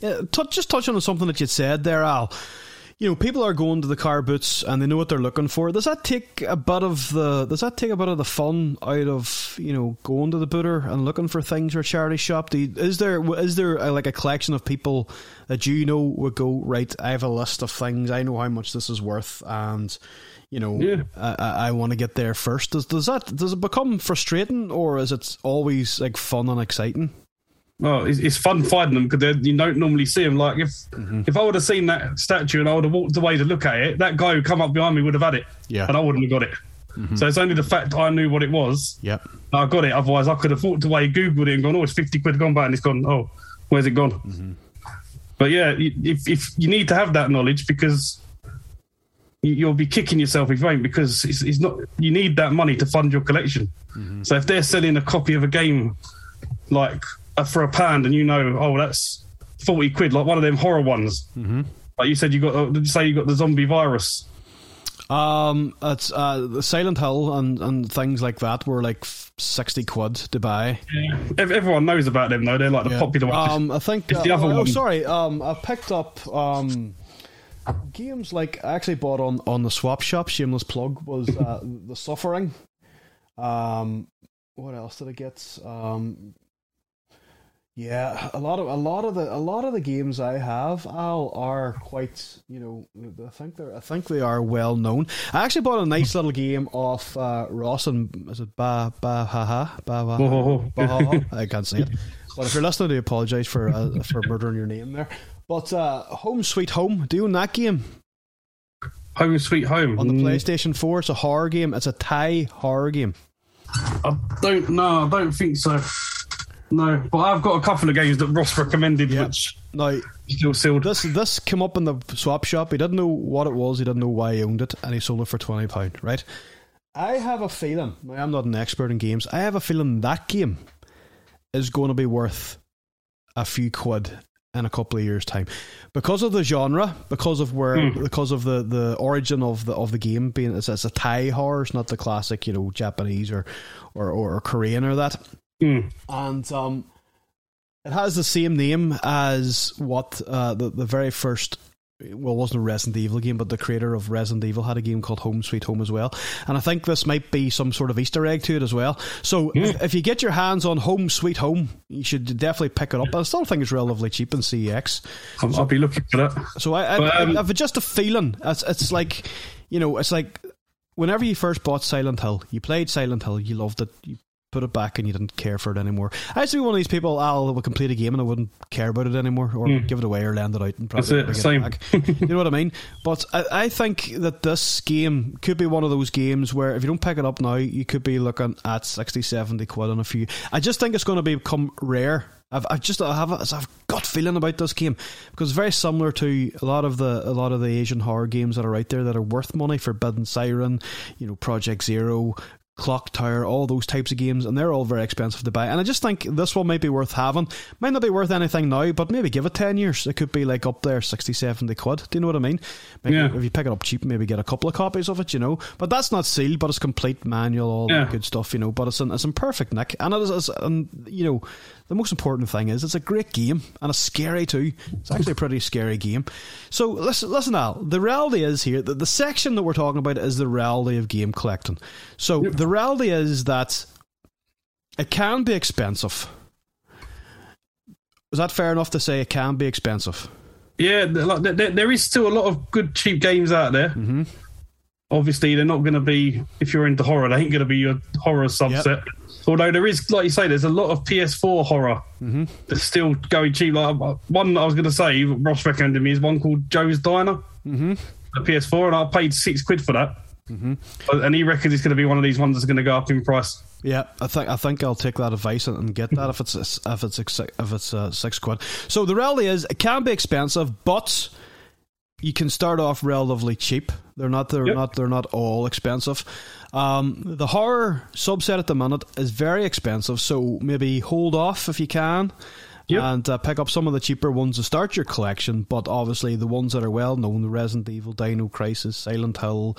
yeah, t- just touching on something that you said there, Al. You know, people are going to the car boots and they know what they're looking for. Does that take a bit of the does that take a bit of the fun out of you know going to the booter and looking for things or charity shop? You, is there is there a, like a collection of people that you know would go right? I have a list of things. I know how much this is worth, and you know, yeah. I, I want to get there first. Does does that does it become frustrating, or is it always like fun and exciting? Well, it's, it's fun finding them because you don't normally see them. Like if mm-hmm. if I would have seen that statue and I would have walked away to look at it, that guy who come up behind me would have had it, yeah, and I wouldn't have got it. Mm-hmm. So it's only the fact I knew what it was. Yep. I got it. Otherwise, I could have walked away, googled it, and gone, "Oh, it's fifty quid gone back," and it's gone. Oh, where's it gone? Mm-hmm. But yeah, if if you need to have that knowledge because you'll be kicking yourself if you ain't because it's, it's not. You need that money to fund your collection. Mm-hmm. So if they're selling a copy of a game like uh, for a pound, and you know, oh, that's forty quid, like one of them horror ones. Mm-hmm. Like you said, you got. Uh, did you say you got the zombie virus? Um, it's uh, the Silent Hill and, and things like that were like sixty quid to buy. Yeah. Everyone knows about them though. They're like the yeah. popular ones. Um, I think. Uh, the other oh, one. sorry. Um, I picked up um games like I actually bought on on the swap shop. Shameless plug was uh, the Suffering. Um, what else did I get? Um, yeah, a lot of a lot of the a lot of the games I have Al are quite you know I think they're I think they are well known. I actually bought a nice little game off uh, Ross and is it Ba Ba Ha Ha Ba Ba Ba Ha I can't say it. But if you're listening, I do apologise for uh, for murdering your name there. But uh, Home Sweet Home, do you own that game? Home Sweet Home on the PlayStation Four. It's a horror game. It's a Thai horror game. I don't know. I don't think so. No, but I've got a couple of games that Ross recommended, yep. which now still sealed. This this came up in the swap shop. He didn't know what it was. He didn't know why he owned it, and he sold it for twenty pound. Right. I have a feeling. I'm not an expert in games. I have a feeling that game is going to be worth a few quid in a couple of years' time because of the genre, because of where, mm. because of the, the origin of the of the game being it's, it's a Thai horror, it's not the classic, you know, Japanese or or, or Korean or that. Mm. And um, it has the same name as what uh, the the very first. Well, it wasn't a Resident Evil game, but the creator of Resident Evil had a game called Home Sweet Home as well. And I think this might be some sort of Easter egg to it as well. So if, if, you get your hands on Home Sweet Home, you should definitely pick it up. I still think it's relatively cheap in CEX. I'll, so, I'll be looking for that. So I, I, but, um, I, have just a feeling. It's, it's like, you know, it's like whenever you first bought Silent Hill, you played Silent Hill, you loved it, you put it back and you didn't care for it anymore. I used to be one of these people, I'll will complete a game and I wouldn't care about it anymore or mm. give it away or lend it out and probably That's it, same. It back. you know what I mean? But I, I, think that this game could be one of those games where if you don't pick it up now, you could be looking at 60, 70 quid on a few. I just think it's going to become rare I've, I've just I have a, I've gut feeling about this game because it's very similar to a lot of the a lot of the Asian horror games that are out there that are worth money. Forbidden Siren, you know, Project Zero, Clock Tower, all those types of games, and they're all very expensive to buy. And I just think this one might be worth having. Might not be worth anything now, but maybe give it 10 years. It could be like up there 60, 70 quid. Do you know what I mean? Maybe yeah. If you pick it up cheap, maybe get a couple of copies of it, you know. But that's not sealed, but it's complete manual, all yeah. that good stuff, you know. But it's in, it's in perfect nick. And it is, and, um, you know, the most important thing is it's a great game and it's scary too. It's actually a pretty scary game. So listen, listen, Al. The reality is here that the section that we're talking about is the reality of game collecting. So yep. the reality is that it can be expensive. Is that fair enough to say it can be expensive? Yeah, there is still a lot of good cheap games out there. Mm-hmm. Obviously, they're not going to be if you're into horror. They ain't going to be your horror subset. Yep. Although there is, like you say, there's a lot of PS4 horror mm-hmm. that's still going cheap. Like uh, one I was going to say, Ross recommended me is one called Joe's Diner, mm-hmm. a PS4, and I paid six quid for that. Mm-hmm. And he reckons it's going to be one of these ones that's going to go up in price. Yeah, I think I think I'll take that advice and get that if it's if it's if it's uh, six quid. So the reality is, it can be expensive, but you can start off relatively cheap. They're not they're yep. not they're not all expensive. Um, the horror subset at the minute is very expensive, so maybe hold off if you can. Yep. And uh, pick up some of the cheaper ones to start your collection, but obviously the ones that are well known, the Resident Evil, Dino Crisis, Silent Hill,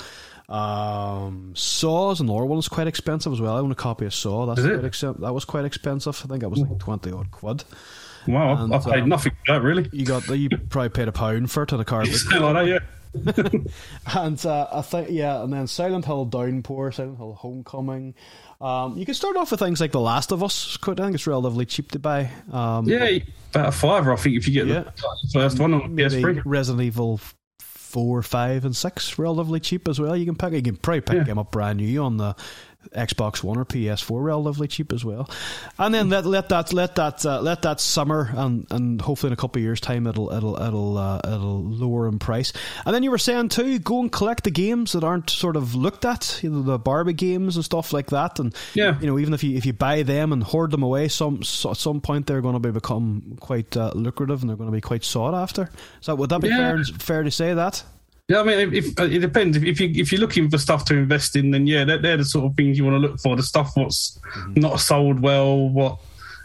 um, Saw is another one that's quite expensive as well. I own a copy of Saw. That's quite ex- that was quite expensive. I think that was like twenty odd quid. Wow, and, I paid um, nothing for that really. You got you probably paid a pound for it on a carpet. Still on it, yeah. and uh, I think yeah, and then Silent Hill Downpour, Silent Hill Homecoming. Um, you can start off with things like The Last of Us. I think it's relatively cheap to buy. Um, yeah, about a fiver, I think, if you get yeah. the first one on Maybe PS3. Resident Evil four, five, and six, relatively cheap as well. You can pick, you can probably pick yeah. them up brand new on the Xbox One or PS4 relatively cheap as well. And then let let that let that uh, let that summer and and hopefully in a couple of years time it'll it'll it'll uh, it'll lower in price. And then you were saying too, go and collect the games that aren't sort of looked at, you know, the Barbie games and stuff like that. And yeah, you know, even if you if you buy them and hoard them away, some so, at some point they're going to be become quite uh, lucrative and they're going to be quite sought after. So would that be yeah. fair fair to say that? Yeah, I mean, if, if, it depends. If, if you if you're looking for stuff to invest in, then yeah, they're, they're the sort of things you want to look for. The stuff what's mm-hmm. not sold well, what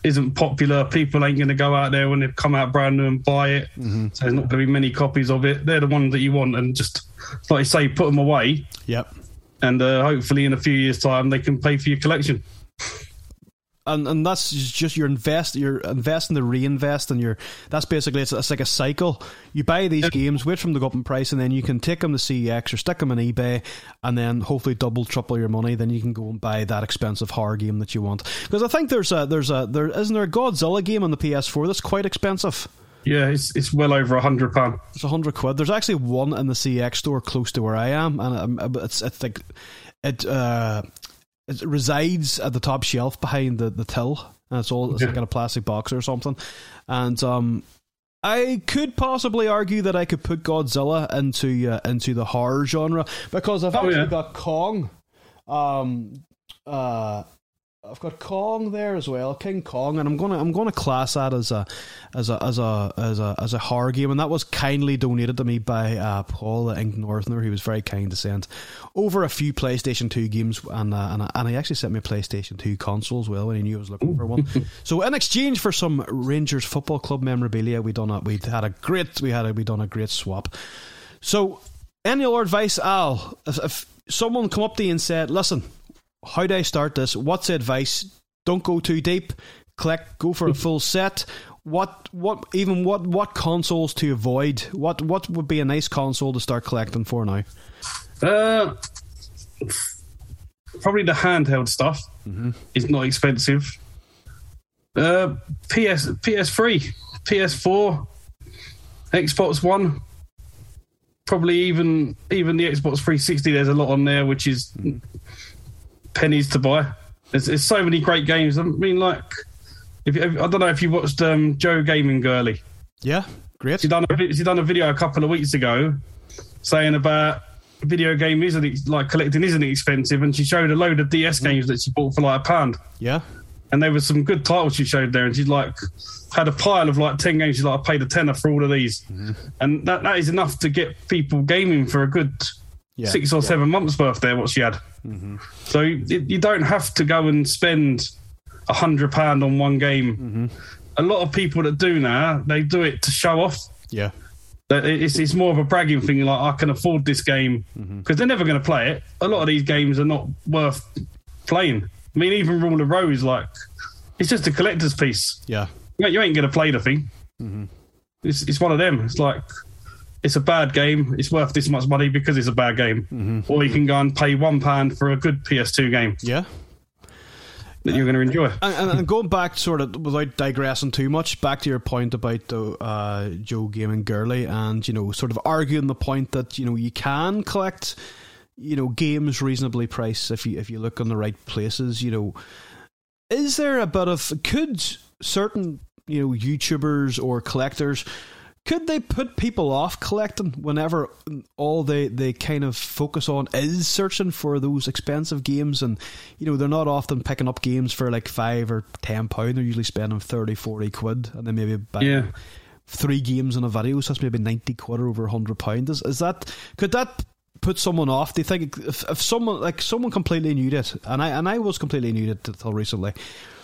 isn't popular. People ain't going to go out there when they come out brand new and buy it. Mm-hmm. So there's not going to be many copies of it. They're the ones that you want, and just like you say, put them away. Yep. And uh, hopefully, in a few years' time, they can pay for your collection and and that's just your invest you're investing to reinvest and you're that's basically it's, it's like a cycle. You buy these games wait for them to go up in price and then you can take them to CEX or stick them on eBay and then hopefully double triple your money. Then you can go and buy that expensive horror game that you want. Because I think there's a there's a there isn't there a Godzilla game on the PS4 that's quite expensive? Yeah, it's it's well over a hundred pound. It's a hundred quid. There's actually one in the CEX store close to where I am, and it's it's like it uh, it resides at the top shelf behind the, the till. And it's all it's yeah. like in a plastic box or something. And um, I could possibly argue that I could put Godzilla into uh, into the horror genre because I've oh, actually yeah. got Kong. Um, uh, I've got Kong there as well, King Kong, and I'm gonna I'm gonna class that as a as a as a as a as a horror game, and that was kindly donated to me by uh, Paul Ink Northerner. He was very kind to send over a few PlayStation Two games, and uh, and, and he actually sent me a PlayStation Two console as well when he knew I was looking for one. so in exchange for some Rangers Football Club memorabilia, we done a, we had a great we had a, we done a great swap. So any other advice, Al? If, if someone come up to you and said, "Listen." How do I start this? What's the advice? Don't go too deep. Collect, go for a full set. What, what, even what, what consoles to avoid? What, what would be a nice console to start collecting for now? Uh, probably the handheld stuff. Mm-hmm. It's not expensive. Uh, PS, PS3, PS4, Xbox One. Probably even even the Xbox 360. There's a lot on there, which is. Mm-hmm pennies to buy. There's, there's so many great games. I mean, like, if, if I don't know if you watched um, Joe Gaming Girly. Yeah, great. She done a, she done a video a couple of weeks ago saying about video game isn't like collecting isn't expensive, and she showed a load of DS mm. games that she bought for like a pound. Yeah, and there was some good titles she showed there, and she's like had a pile of like ten games. She's like, I paid a tenner for all of these, mm-hmm. and that that is enough to get people gaming for a good yeah. six or yeah. seven months worth there. What she had. Mm-hmm. So you, you, don't have to go and spend a hundred pound on one game. Mm-hmm. A lot of people that do now, they do it to show off. Yeah. It's, it's more of a bragging thing. Like I can afford this game because mm-hmm. they're never going to play it. A lot of these games are not worth playing. I mean, even Rule of Rose, like it's just a collector's piece. Yeah, you ain't going to play the thing. Mm-hmm. It's, it's one of them. It's like it's a bad game. It's worth this much money because it's a bad game. Mm-hmm. Or you can go and pay one pound for a good PS2 game. Yeah. That you're going to enjoy. And, and, going back, sort of, without digressing too much, back to your point about the uh, Joe Gaming Girly, and you know, sort of arguing the point that you know you can collect, you know, games reasonably priced if you if you look in the right places. You know, is there a bit of could certain you know YouTubers or collectors could they put people off collecting whenever all they, they kind of focus on is searching for those expensive games? And you know they're not often picking up games for like five or ten pound. They're usually spending 30 40 quid and then maybe buying yeah. three games in a video so that's maybe 90 quid or over 100 pound. Is, is that could that put someone off? Do you think if, if someone like someone completely knew it and I and I was completely new to it until recently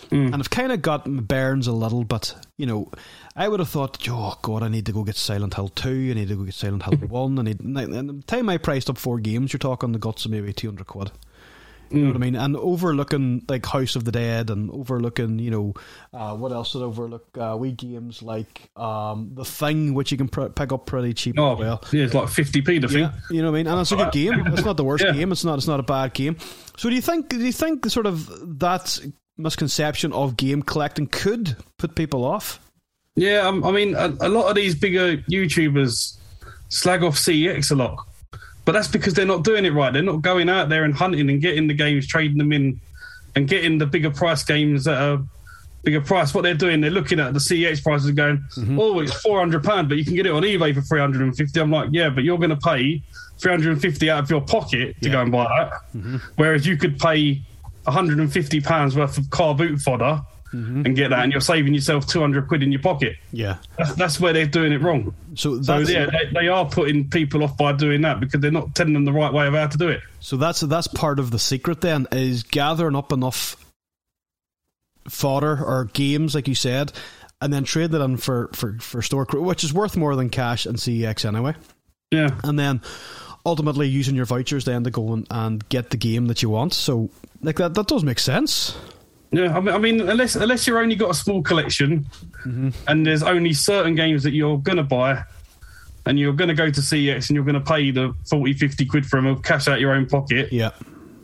mm. and I've kind of got burns a little but you know I would have thought, oh god, I need to go get Silent Hill two. I need to go get Silent Hill one. I need. And the time I priced up four games, you're talking the guts of maybe two hundred quid. You know what I mean? And overlooking like House of the Dead and overlooking, you know, uh, what else did overlook? Uh, we games like um, The Thing, which you can pr- pick up pretty cheap oh, as well. Yeah, it's like 50p, the yeah, You know what I mean? And it's a good game. It's not the worst yeah. game. It's not, it's not a bad game. So do you think, do you think sort of that misconception of game collecting could put people off? Yeah, um, I mean, a, a, lot of these bigger YouTubers slag off CEX a lot, But that's because they're not doing it right. They're not going out there and hunting and getting the games, trading them in, and getting the bigger price games that are bigger price. What they're doing, they're looking at the CEX prices and going, mm-hmm. "Oh, it's four hundred pound, but you can get it on eBay for three hundred and fifty. I'm like, "Yeah, but you're going to pay three hundred and fifty out of your pocket to yeah. go and buy that, mm-hmm. whereas you could pay one hundred and fifty pounds worth of car boot fodder." Mm-hmm. and get that, and you're saving yourself 200 quid in your pocket. Yeah. That's, that's where they're doing it wrong. So, so yeah, they, they, are putting people off by doing that because they're not telling them the right way of how to do it. So that's that's part of the secret then is gathering up enough fodder or games, like you said, and then trade that in for, for, for store which is worth more than cash and CEX anyway. Yeah. And then ultimately using your vouchers then to go and, and get the game that you want. So like that that does make sense. Yeah, I mean, I mean unless unless you're only got a small collection mm-hmm. and there's only certain games that you're gonna buy and you're gonna go to CEX and you're gonna pay the 40, 50 quid for them or cash out your own pocket. Yeah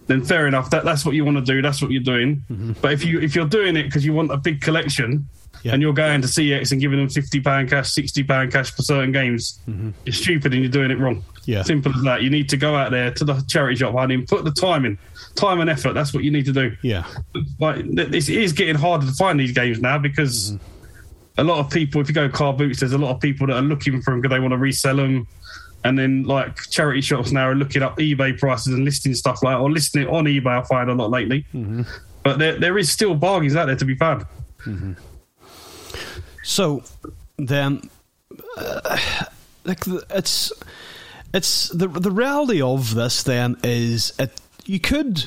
then fair enough. That that's what you want to do. That's what you're doing. Mm-hmm. But if you if you're doing it because you want a big collection yeah. and you're going to CeX and giving them fifty pound cash, sixty pound cash for certain games, mm-hmm. you're stupid and you're doing it wrong. Yeah, simple as that. You need to go out there to the charity shop, honey, and put the time in, time and effort. That's what you need to do. Yeah, but it is getting harder to find these games now because. Mm-hmm. A lot of people, if you go car boots, there's a lot of people that are looking for them because they want to resell them and then like charity shops now are looking up eBay prices and listing stuff like or listing it on eBay. I find a lot lately, mm-hmm. but there there is still bargains out there to be found. Mm-hmm. So then, uh, like it's it's the the reality of this then is it you could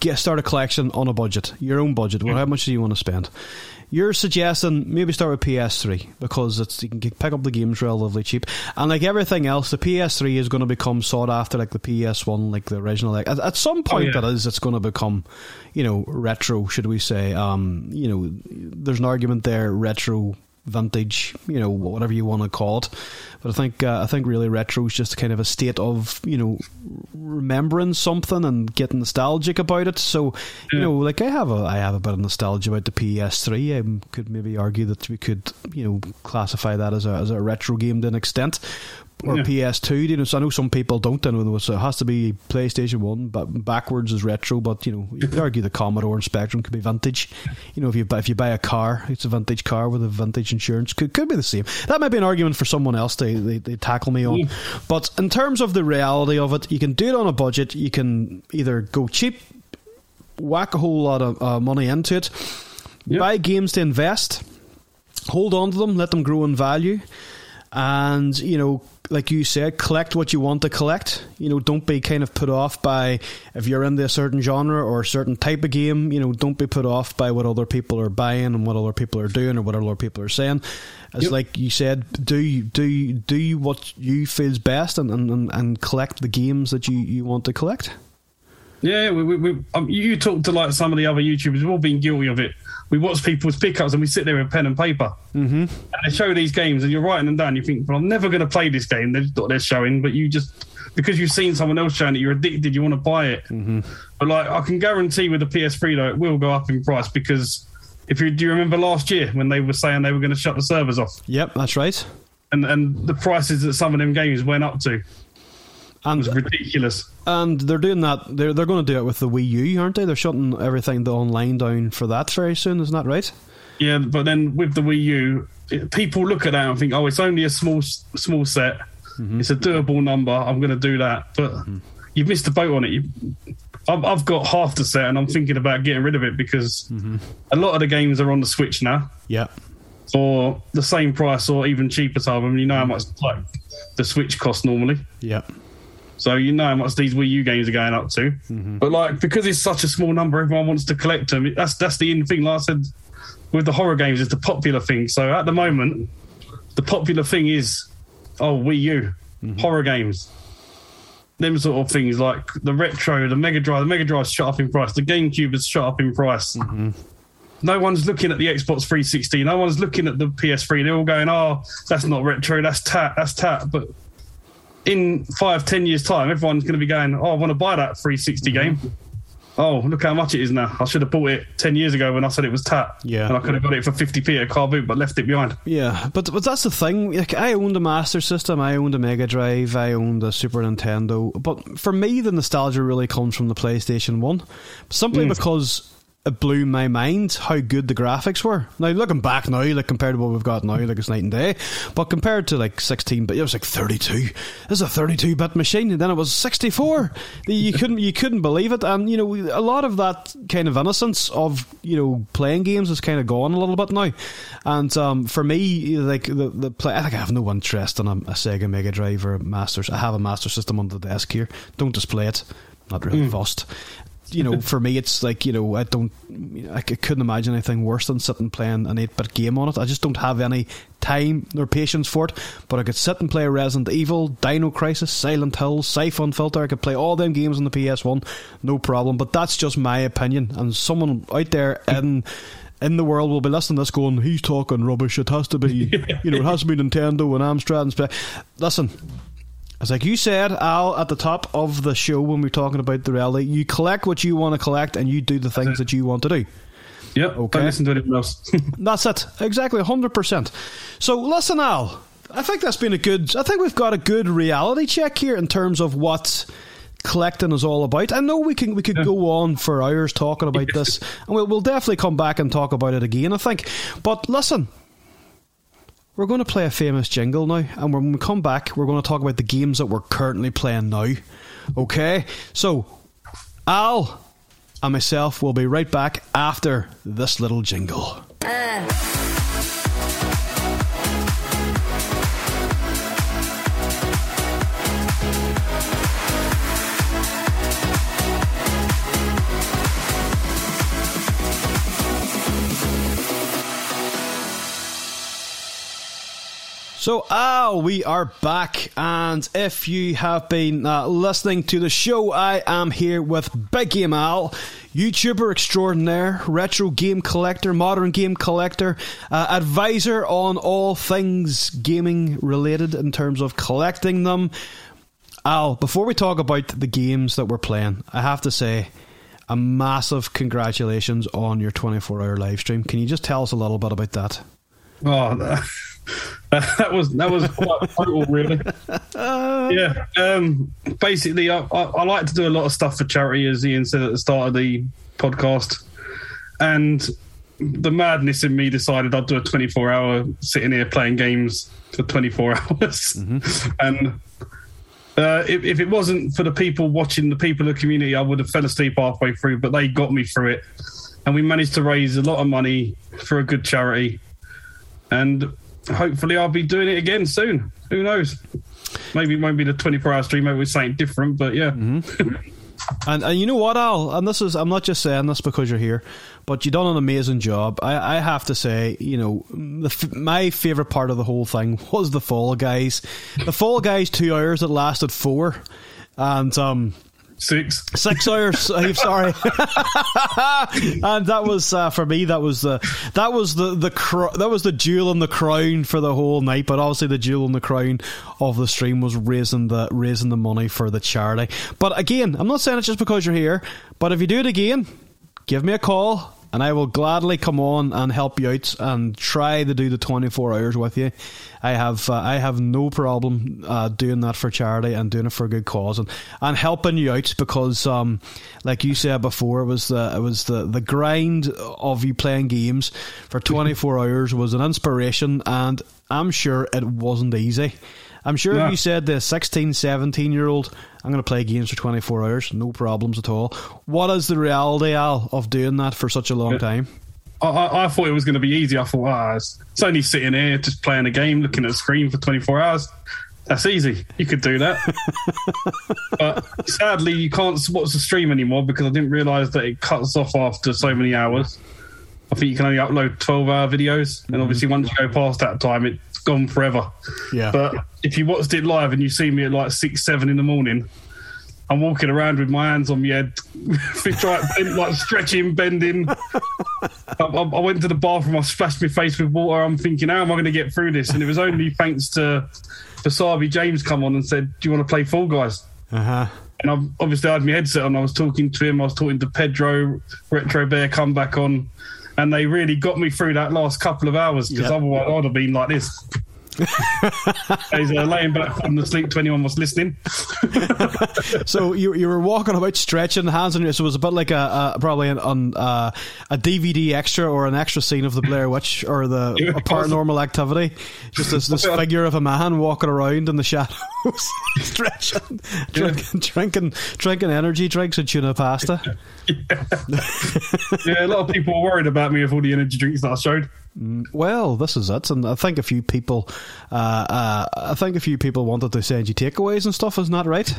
get start a collection on a budget, your own budget. Well, how much do you want to spend? You're suggesting maybe start with PS3 because it's you can pick up the games relatively cheap, and like everything else, the PS3 is going to become sought after like the PS1, like the original. Like at, at some oh, point, oh, yeah. it is. It's going to become, you know, retro. Should we say? Um, you know, there's an argument there. Retro vintage, you know, whatever you want to call it. But I think uh, I think really retro is just kind of a state of you know remembering something and getting nostalgic about it. So you yeah. know, like I have a I have a bit of nostalgia about the PS3. I could maybe argue that we could you know classify that as a as a retro game to an extent or yeah. PS2. You know, so I know some people don't. I know so it has to be PlayStation One, but backwards is retro. But you know, you could argue the Commodore and Spectrum could be vintage. You know, if you buy, if you buy a car, it's a vintage car with a vintage insurance. Could could be the same. That might be an argument for someone else. They they, they tackle me on. Yeah. But in terms of the reality of it, you can do it on a budget. You can either go cheap, whack a whole lot of uh, money into it, buy games to invest, hold on to them, let them grow in value and you know like you said collect what you want to collect. You know don't be kind of put off by if you're into a certain genre or a certain type of game you know don't be put off by what other people are buying and what other people are doing or what other people are saying. It's yep. like you said do do do what you feels best and, and, and collect the games that you, you want to collect yeah, we, we, we um, you talk to like some of the other YouTubers. We've all been guilty of it we watch people's pickups and we sit there with pen and paper mm-hmm. and they show these games and you're writing them down. You think, well, I'm never going to play this game. They're, they're showing, but you just because you've seen someone else showing it, you're addicted. You want to buy it. Mm-hmm. But like, I can guarantee with the PS3 though, it will go up in price because if you do you remember last year when they were saying they were going to shut the servers off? Yep, that's right. And and the prices that some of them games went up to. And, it was ridiculous. And they're doing that. They're they're going to do it with the Wii U, aren't they? They're shutting everything the online down for that very soon. Isn't that right? Yeah, but then with the Wii U, it, people look at that and think, "Oh, it's only a small small set. Mm-hmm. It's a doable number. I'm going to do that." But mm-hmm. you've missed the boat on it. You, I've, I've, got half the set, and I'm thinking about getting rid of it because mm-hmm. a lot of the games are on the Switch now. Yeah. For the same price or even cheaper, so I mean, you know how much like the Switch costs normally. Yeah. So you know how much these Wii U games are going up to. Mm-hmm. But like because it's such a small number, everyone wants to collect them. That's that's the in thing. Like I said, with the horror games, it's the popular thing. So at the moment, the popular thing is oh Wii U mm-hmm. horror games. Them sort of things like the retro, the Mega Drive. The Mega Drive's shot up in price. The GameCube has shot up in price. Mm-hmm. No one's looking at the Xbox 360. No one's looking at the PS3. They're all going, "Oh, that's not retro. That's tat. That's tat." But in five, ten years' time, everyone's going to be going, "Oh, I want to buy that 360 game." oh, look how much it is now. I should have bought it 10 years ago when I said it was tat. Yeah. And I could have got it for 50p at car boot, but left it behind. Yeah, but but that's the thing. Like, I owned a Master System, I owned a Mega Drive, I owned a Super Nintendo. But for me, the nostalgia really comes from the PlayStation 1. Simply mm. because it blew my mind how good the graphics were. Now looking back now, like compared to what we've got now, like it's night and day. But compared to like sixteen bit, it was like thirty two. This is a thirty two bit machine, and then it was sixty four. You couldn't you couldn't believe it, and you know a lot of that kind of innocence of you know playing games is kind of gone a little bit now. And um, for me, like the the play, I think I have no interest in a, a Sega Mega Drive or a Masters. I have a Master System on the desk here. Don't display it not really mm. fussed you know, for me, it's like you know, I don't, I couldn't imagine anything worse than sitting playing an eight-bit game on it. I just don't have any time or patience for it. But I could sit and play Resident Evil, Dino Crisis, Silent Hill, Siphon Filter. I could play all them games on the PS1, no problem. But that's just my opinion, and someone out there hmm. in in the world will be listening to this going, he's talking rubbish. It has to be, you know, it has to be Nintendo and Amstrad and Spe-. Listen, it's like you said, Al, at the top of the show when we are talking about the rally, you collect what you want to collect and you do the things that you want to do. Yep. Okay. Listen to anyone else. that's it. Exactly. Hundred percent. So listen, Al. I think that's been a good. I think we've got a good reality check here in terms of what collecting is all about. I know we can we could yeah. go on for hours talking about this, and we'll we'll definitely come back and talk about it again. I think. But listen, we're going to play a famous jingle now, and when we come back, we're going to talk about the games that we're currently playing now. Okay? So, Al and myself will be right back after this little jingle. Uh. So, Al, we are back, and if you have been uh, listening to the show, I am here with Big Game Al, YouTuber extraordinaire, retro game collector, modern game collector, uh, advisor on all things gaming related in terms of collecting them. Al, before we talk about the games that we're playing, I have to say a massive congratulations on your 24 hour live stream. Can you just tell us a little bit about that? Oh, that was that was quite brutal, really. yeah. Um, basically, I, I, I, like to do a lot of stuff for charity, as Ian said at the start of the podcast, and the madness in me decided I'd do a 24 hour sitting here playing games for 24 hours, mm-hmm. and. Uh, if, if, it wasn't for the people watching, the people of the community, I would have fell asleep halfway through. But they got me through it, and we managed to raise a lot of money for a good charity. And hopefully I'll be doing it again soon. Who knows? Maybe it won't be the 24 hour stream, maybe it's something different, but yeah. Mm-hmm. and, and you know what, Al? And this is, I'm not just saying this because you're here, but you've done an amazing job. I, I have to say, you know, the, my favourite part of the whole thing was the Fall Guys. The Fall Guys two hours that lasted four. And, um, Six. Six hours. I'm sorry. and that was uh, for me. That was the that was the the cr- that was the jewel in the crown for the whole night. But obviously, the jewel in the crown of the stream was raising the raising the money for the charity. But again, I'm not saying it just because you're here. But if you do it again, give me a call and I will gladly come on and help you out and try to do the 24 hours with you. I have uh, I have no problem uh, doing that for charity and doing it for a good cause and, and helping you out because um, like you said before it was the it was the, the grind of you playing games for 24 hours was an inspiration and I'm sure it wasn't easy. I'm sure yeah. if you said the 16, 17 year old, I'm going to play games for 24 hours, no problems at all. What is the reality, Al, of doing that for such a long yeah. time? I, I, thought it was going to be easy. I thought, ah, it's, it's only sitting here, just playing a game, looking at a screen for 24 hours. That's easy. You could do that. but sadly, you can't watch the stream anymore because I didn't realise that it cuts off after so many hours. I think you can only upload 12 hour videos. And obviously, once you go past that time, it gone forever. Yeah. But if you watched it live and you see me at like six, seven in the morning, I'm walking around with my hands on my head, like stretching, bending. I, I, went to the bathroom, I splashed my face with water. I'm thinking, how am I going to get through this? And it was only thanks to Basabi James come on and said, "Do you want to play Fall Guys?" Uh huh. And I've, obviously, I had my headset on. I was talking to him. I was talking to Pedro, Retro Bear, come back on, and they really got me through that last couple of hours because otherwise I'd have been like this. He's uh, laying back from the sleep to anyone was listening. so you you were walking about stretching hands on your so it was a bit like a, a probably an, on uh, a DVD extra or an extra scene of the Blair Witch or the a paranormal activity. Just this, this figure of a man walking around in the shadows, stretching, drinking, drinking drinking energy drinks and tuna pasta. Yeah. yeah, a lot of people were worried about me with all the energy drinks that I showed. Mm, well, this is it, and I think a few people, uh, uh, I think a few people wanted to send you takeaways and stuff. Isn't that right?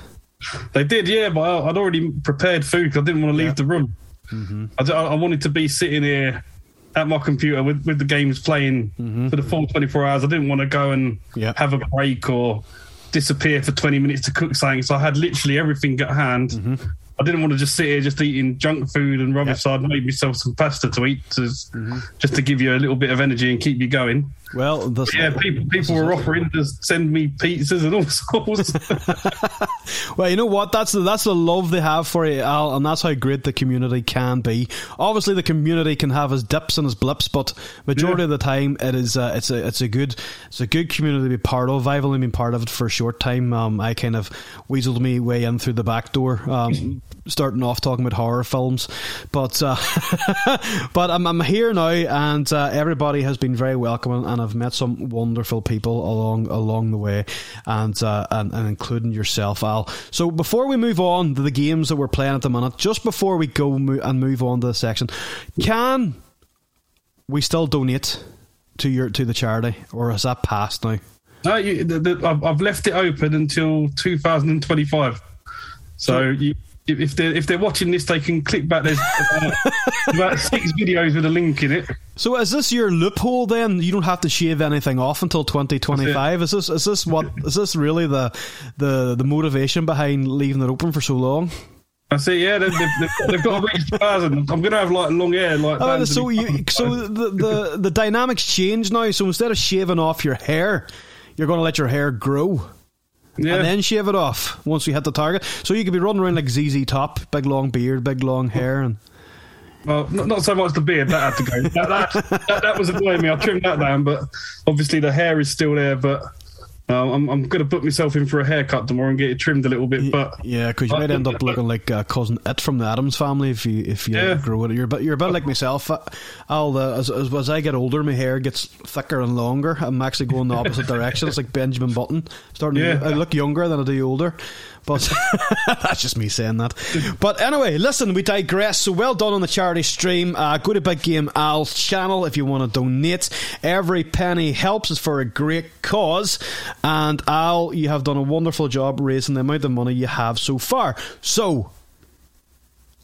They did, yeah. But I'd already prepared food because I didn't want to leave yeah. the room. Mm-hmm. I, I, wanted to be sitting here at my computer with, with the games playing mm-hmm. for the full 24 hours. I didn't want to go and yeah. have a break or disappear for 20 minutes to cook something. So I had literally everything at hand. Mm-hmm. I didn't want to just sit here just eating junk food and rubbish. So I made myself some pasta to eat to, mm-hmm. just to give you a little bit of energy and keep you going. Well, yeah, people people were offering to send me pizzas and all sorts. well, you know what? That's the that's the love they have for you, Al, and that's how great the community can be. Obviously, the community can have its dips and its blips, but majority yeah. of the time, it is uh, it's a it's a good it's a good community to be part of. I've only been part of it for a short time. Um, I kind of weaseled me way in through the back door. Um, starting off talking about horror films, but uh, but I'm, I'm here now, and uh, everybody has been very welcoming, and I've met some wonderful people along along the way, and, uh, and and including yourself, Al. So before we move on to the games that we're playing at the minute, just before we go and move on to the section, can we still donate to your to the charity, or has that passed now? No, you, the, the, I've left it open until 2025. So you, if they're if they're watching this, they can click back. There's about, about, six videos with a link in it. So is this your loophole then? You don't have to shave anything off until 2025. Is this is this what is this really the the the motivation behind leaving it open for so long? I see. Yeah, they've, they've, they've got to reach the thousand. I'm going to have like long hair, like. Oh, so you, so the, the the dynamics change now. So instead of shaving off your hair, you're going to let your hair grow. Yeah. And then shave it off once you hit the target. So you could be running around like ZZ Top, big long beard, big long hair, and. Well, not, not so much the beard that had to go. that, that, that, that was annoying me. I trimmed that down, but obviously the hair is still there. But uh, I'm, I'm going to put myself in for a haircut tomorrow and get it trimmed a little bit. But yeah, because you might end up looking like uh, cousin It from the Addams family if you if you yeah. grow it. You're but you're a bit like myself. I'll uh, as, as, as I get older, my hair gets thicker and longer. I'm actually going the opposite direction. It's like Benjamin Button. Starting, yeah. to, I look younger than I do older. But that's just me saying that. But anyway, listen, we digress. So well done on the charity stream. Uh, go to Big Game Al's channel if you want to donate. Every penny helps. It's for a great cause. And Al, you have done a wonderful job raising the amount of money you have so far. So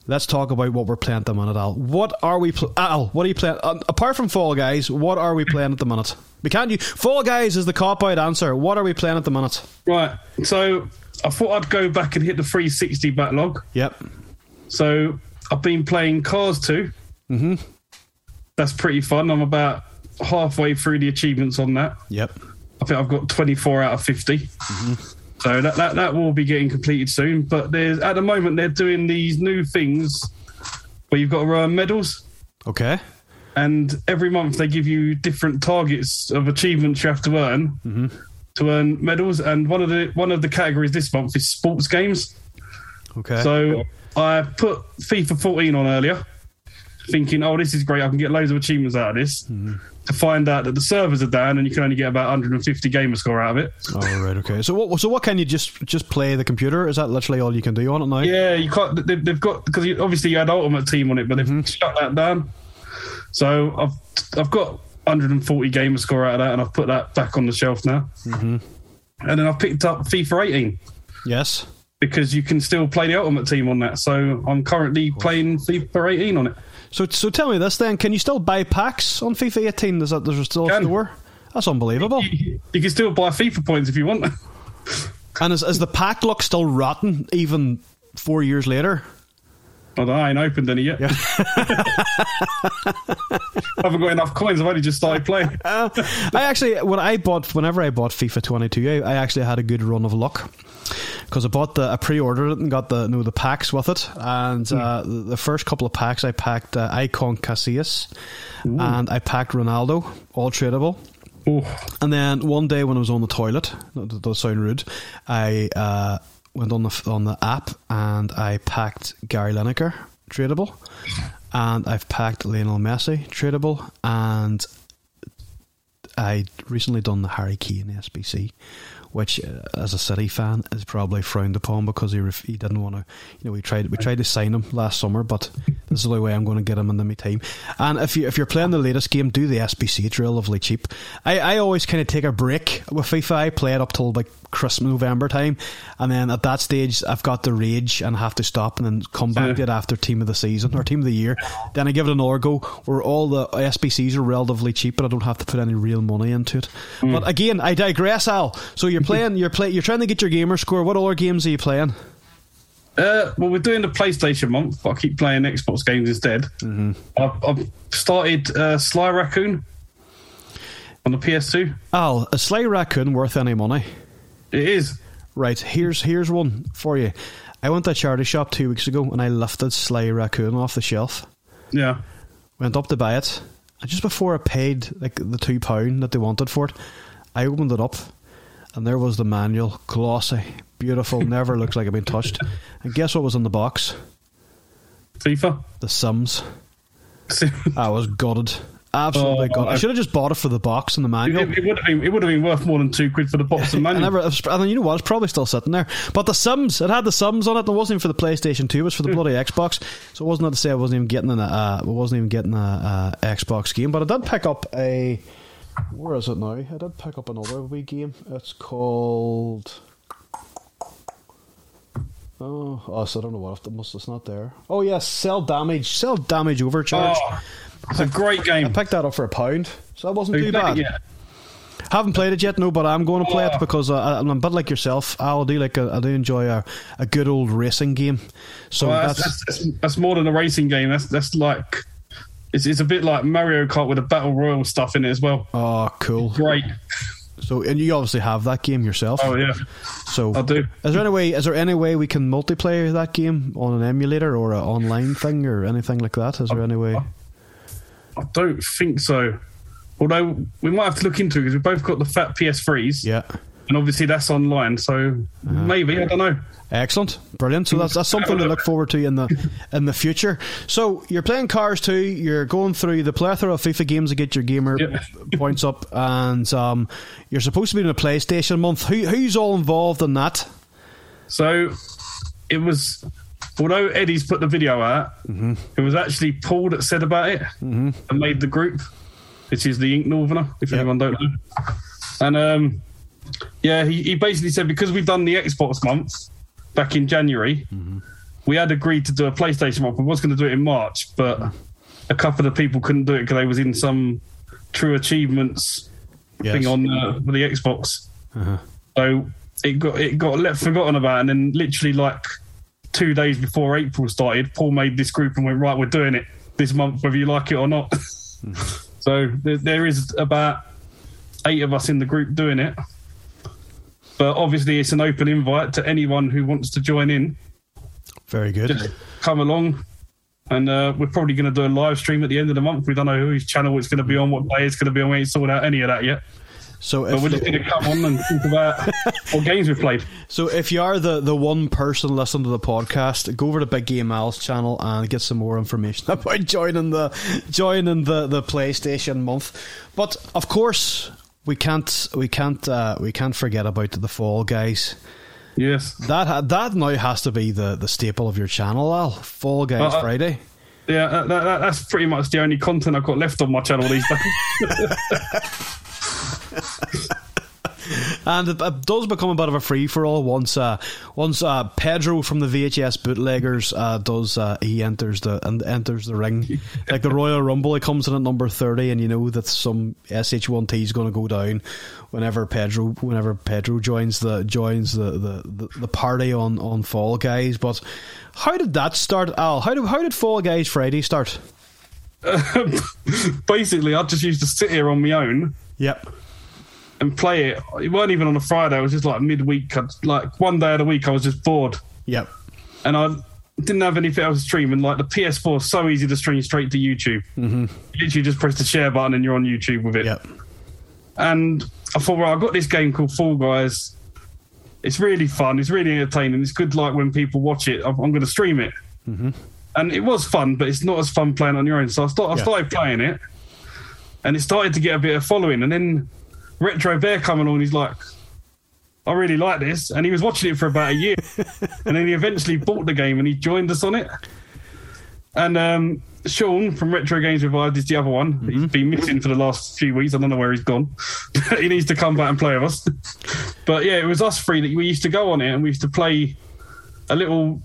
let's talk about what we're playing at the minute, Al. What are we, pl- Al? What are you playing? Uh, apart from Fall Guys, what are we playing at the minute? We can't. You Fall Guys is the cop out answer. What are we playing at the minute? Right. So I thought I'd go back and hit the 360 backlog. Yep. So I've been playing Cars 2. Mm-hmm. That's pretty fun. I'm about halfway through the achievements on that. Yep. I think I've got 24 out of 50. Mm-hmm. So that, that that will be getting completed soon. But there's at the moment they're doing these new things where you've got to earn medals. Okay. And every month they give you different targets of achievements you have to earn. Mm-hmm to earn medals, and one of the one of the categories this month is sports games. Okay. So I put FIFA 14 on earlier, thinking, "Oh, this is great! I can get loads of achievements out of this." Mm-hmm. To find out that the servers are down and you can only get about 150 gamer score out of it. Oh right, okay. So what? So what can you just just play the computer? Is that literally all you can do on it now? Yeah, you can't. They, have got because obviously you had Ultimate Team on it, but they've mm-hmm. shut that down. So I've I've got 140 gamer score out of that, and I've put that back on the shelf now. Mm-hmm. And then I've picked up FIFA 18. Yes. Because you can still play the Ultimate Team on that. So I'm currently playing FIFA 18 on it. So, so tell me this then: Can you still buy packs on FIFA 18? Is that there's still a store? That's unbelievable. You, you, can still buy FIFA points if you want. and is, is the pack look still rotten even four years later? Well, I ain't opened any yet. Yeah. I haven't got enough coins. I've only just started playing. uh, I actually, when I bought, whenever I bought FIFA 22, I, I, actually had a good run of luck because I bought the I pre-ordered it and got the you know, the packs with it, and Hmm. uh, the, the first couple of packs I packed uh, Icon Casillas, and I packed Ronaldo, all tradable. Oh, And then one day when I was on the toilet, that does sound rude, I uh, went on the on the app and I packed Gary Lineker tradable, and I've packed Lionel Messi tradable, and I recently done the Harry Kane SBC, which uh, as a City fan is probably frowned upon because he ref- he didn't want to. You know, we tried we tried to sign him last summer, but this is the only way I'm going to get him in the time. And if you if you're playing the latest game, do the SBC. It's relatively cheap. I, I always kind of take a break with FIFA. I play it up till like Christmas November time, and then at that stage I've got the rage and have to stop and then come back to it after team of the season or team of the year. Then I give it another go where all the SBCs are relatively cheap, but I don't have to put any real money into it. But again, I digress, Al. So you're playing, you're play, you're trying to get your gamer score. What other games are you playing? Uh, well, we're doing the PlayStation month, but I keep playing Xbox games instead. Mm-hmm. I've, I've started uh, Sly Raccoon on the PS2. Al, is Sly Raccoon worth any money? It is. Right, here's here's one for you. I went to a charity shop two weeks ago and I lifted Sly Raccoon off the shelf. Yeah. Went up to buy it, and just before I paid like the two pound that they wanted for it, I opened it up, and there was the manual, glossy, beautiful, never looks like it's been touched. And guess what was in the box? FIFA. The Sims. I was gutted, absolutely Oh. I I- should have just bought it for the box and the manual. It, it would have been, it would have been worth more than two quid for the box I manual. never, and then you know what? It's probably still sitting there. But the Sims, it had the Sims on it. and It wasn't even for the PlayStation Two. It was for the bloody Xbox. So it wasn't to say I wasn't even getting an, uh, I wasn't even getting a, uh Xbox game. But I did pick up a. Where is it now? I did pick up another wee game. It's called. Oh, oh so I don't know what. It must. It's not there. Oh yes, Cel Damage. Cel Damage Overcharge. Oh, it's a great game. I picked that up for a pound. So that wasn't too bad. Haven't played it yet, no, but I'm going to play it Oh. because uh, I'm a bit like yourself. I'll do like a, I do enjoy a, a good old racing game. So Well, that's, that's, that's, that's, more than a racing game. That's that's like it's, it's a bit like Mario Kart with the battle royal stuff in it as well. oh cool. Great. So and you obviously have that game yourself. Oh yeah, so I do. Is there any way? Is there any way we can multiplayer that game on an emulator or an online thing or anything like that? Is there any way? I don't think so. Although we might have to look into it because we've both got the fat PS3s, Yeah. and obviously that's online. So Uh-huh. maybe I don't know. Excellent, brilliant. So that's that's something to look forward to in the in the future. So you're playing Cars 2, You're going through the plethora of FIFA games to get your gamer Yeah. points up, and um, you're supposed to be in a PlayStation month. Who who's all involved in that? So it was, although Eddie's put the video out, it was actually Paul that said about it and made the group, which is the Ink Northerner, if Yep. anyone don't know. And um, yeah, he, he basically said because we've done the Xbox month back in January, we had agreed to do a PlayStation month. We was going to do it in March, but a couple of people couldn't do it because they was in some True Achievements Yes. thing on uh, the Xbox. Uh-huh. So it got it got let forgotten about, and then literally like two days before April started, Paul made this group and went right, we're doing it this month, whether you like it or not. so there, there is about eight of us in the group doing it, but obviously it's an open invite to anyone who wants to join in. Very good. Just come along. And uh, we're probably going to do a live stream at the end of the month. We don't know whose channel it's going to be on, what day it's going to be on. We ain't sorted out any of that yet. So But we're if just going to come on and talk about what games we've played. so if you are the, the one person listening to the podcast, go over to Big Game Al's channel and get some more information about joining the joining the, the PlayStation month. But of course, we can't we can't uh, we can't forget about the Fall Guys. Yes. That that now has to be the, the staple of your channel, Al. Fall Guys Uh, uh, Friday. Yeah, that, that, that's pretty much the only content I've got left on my channel these days. And it, it does become a bit of a free for all once uh, once uh, Pedro from the VHS bootleggers uh, does uh, he enters the and enters the ring like the Royal Rumble. He comes in at number thirty, and you know that some SH1T is going to go down whenever Pedro whenever Pedro joins the joins the, the, the, the party on, on Fall Guys. But how did that start, Al? How did how did Fall Guys Friday start? Basically, I just used to sit here on my own Yep. And play it. It weren't even on a Friday. It was just like midweek. Like one day of the week, I was just bored. Yep. And I didn't have anything else to stream. And like the PS4 is so easy to stream straight to YouTube. Mm-hmm. You literally just press the share button and you're on YouTube with it. Yep. And I thought, well, I've got this game called Fall Guys. It's really fun. It's really entertaining. It's good. Like when people watch it, I'm, I'm going to stream it. Mm-hmm. And it was fun, but it's not as fun playing on your own. So I, start, I yeah. started playing it, and it started to get a bit of following. And then Retro Bear coming on, he's like, I really like this. And he was watching it for about a year. and then he eventually bought the game and he joined us on it. And um, Sean from Retro Games Revived is the other one. Mm-hmm. He's been missing for the last few weeks. I don't know where he's gone. he needs to come back and play with us. but yeah, it was us three that we used to go on it and we used to play a little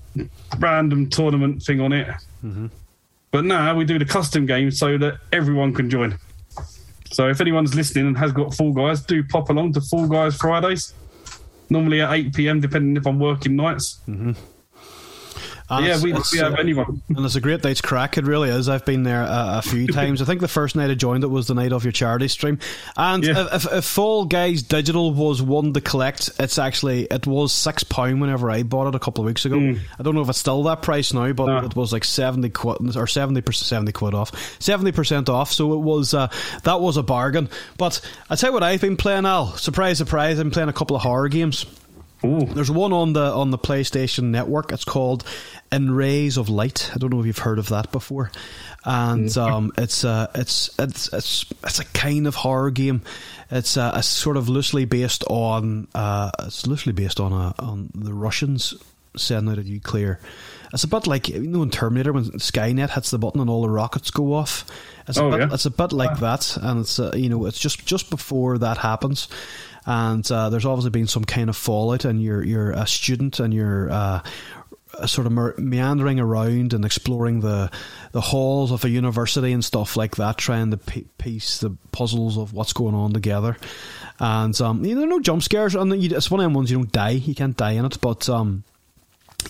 random tournament thing on it. Mm-hmm. But now we do the custom game so that everyone can join. So if anyone's listening and has got Fall Guys, do pop along to Fall Guys Fridays. Normally at 8 p.m., depending if I'm working nights. Mm-hmm. And yeah, we, we have uh, anyone. And it's a great night's crack. It really is. I've been there a, a few times. I think the first night I joined it was the night of your charity stream. And yeah. if, if Fall Guys Digital was one to collect, it's actually it was six pound whenever I bought it a couple of weeks ago. Mm. I don't know if it's still that price now, but no. it was like seventy quid or seventy percent seventy quid off, seventy percent off. So it was uh, that was a bargain. But I tell you what, I've been playing. Al surprise, surprise. I'm playing a couple of horror games. Ooh. There's one on the on the PlayStation Network. It's called in Rays of Light. I don't know if you've heard of that before. And mm. um, it's, uh, it's it's it's it's a kind of horror game. It's uh, a sort of loosely based on uh, it's loosely based on a, on the Russians sending out a nuclear. It's a bit like you know in Terminator when Skynet hits the button and all the rockets go off. It's oh, a bit, yeah. it's a bit like that, and it's uh, you know it's just just before that happens and uh, there's obviously been some kind of fallout, and you're you're a student and you're uh, sort of meandering around and exploring the the halls of a university and stuff like that, trying to piece the puzzles of what's going on together. And um, you know, there are no jump scares, and it's one of them ones you don't die. You can't die in it, but um,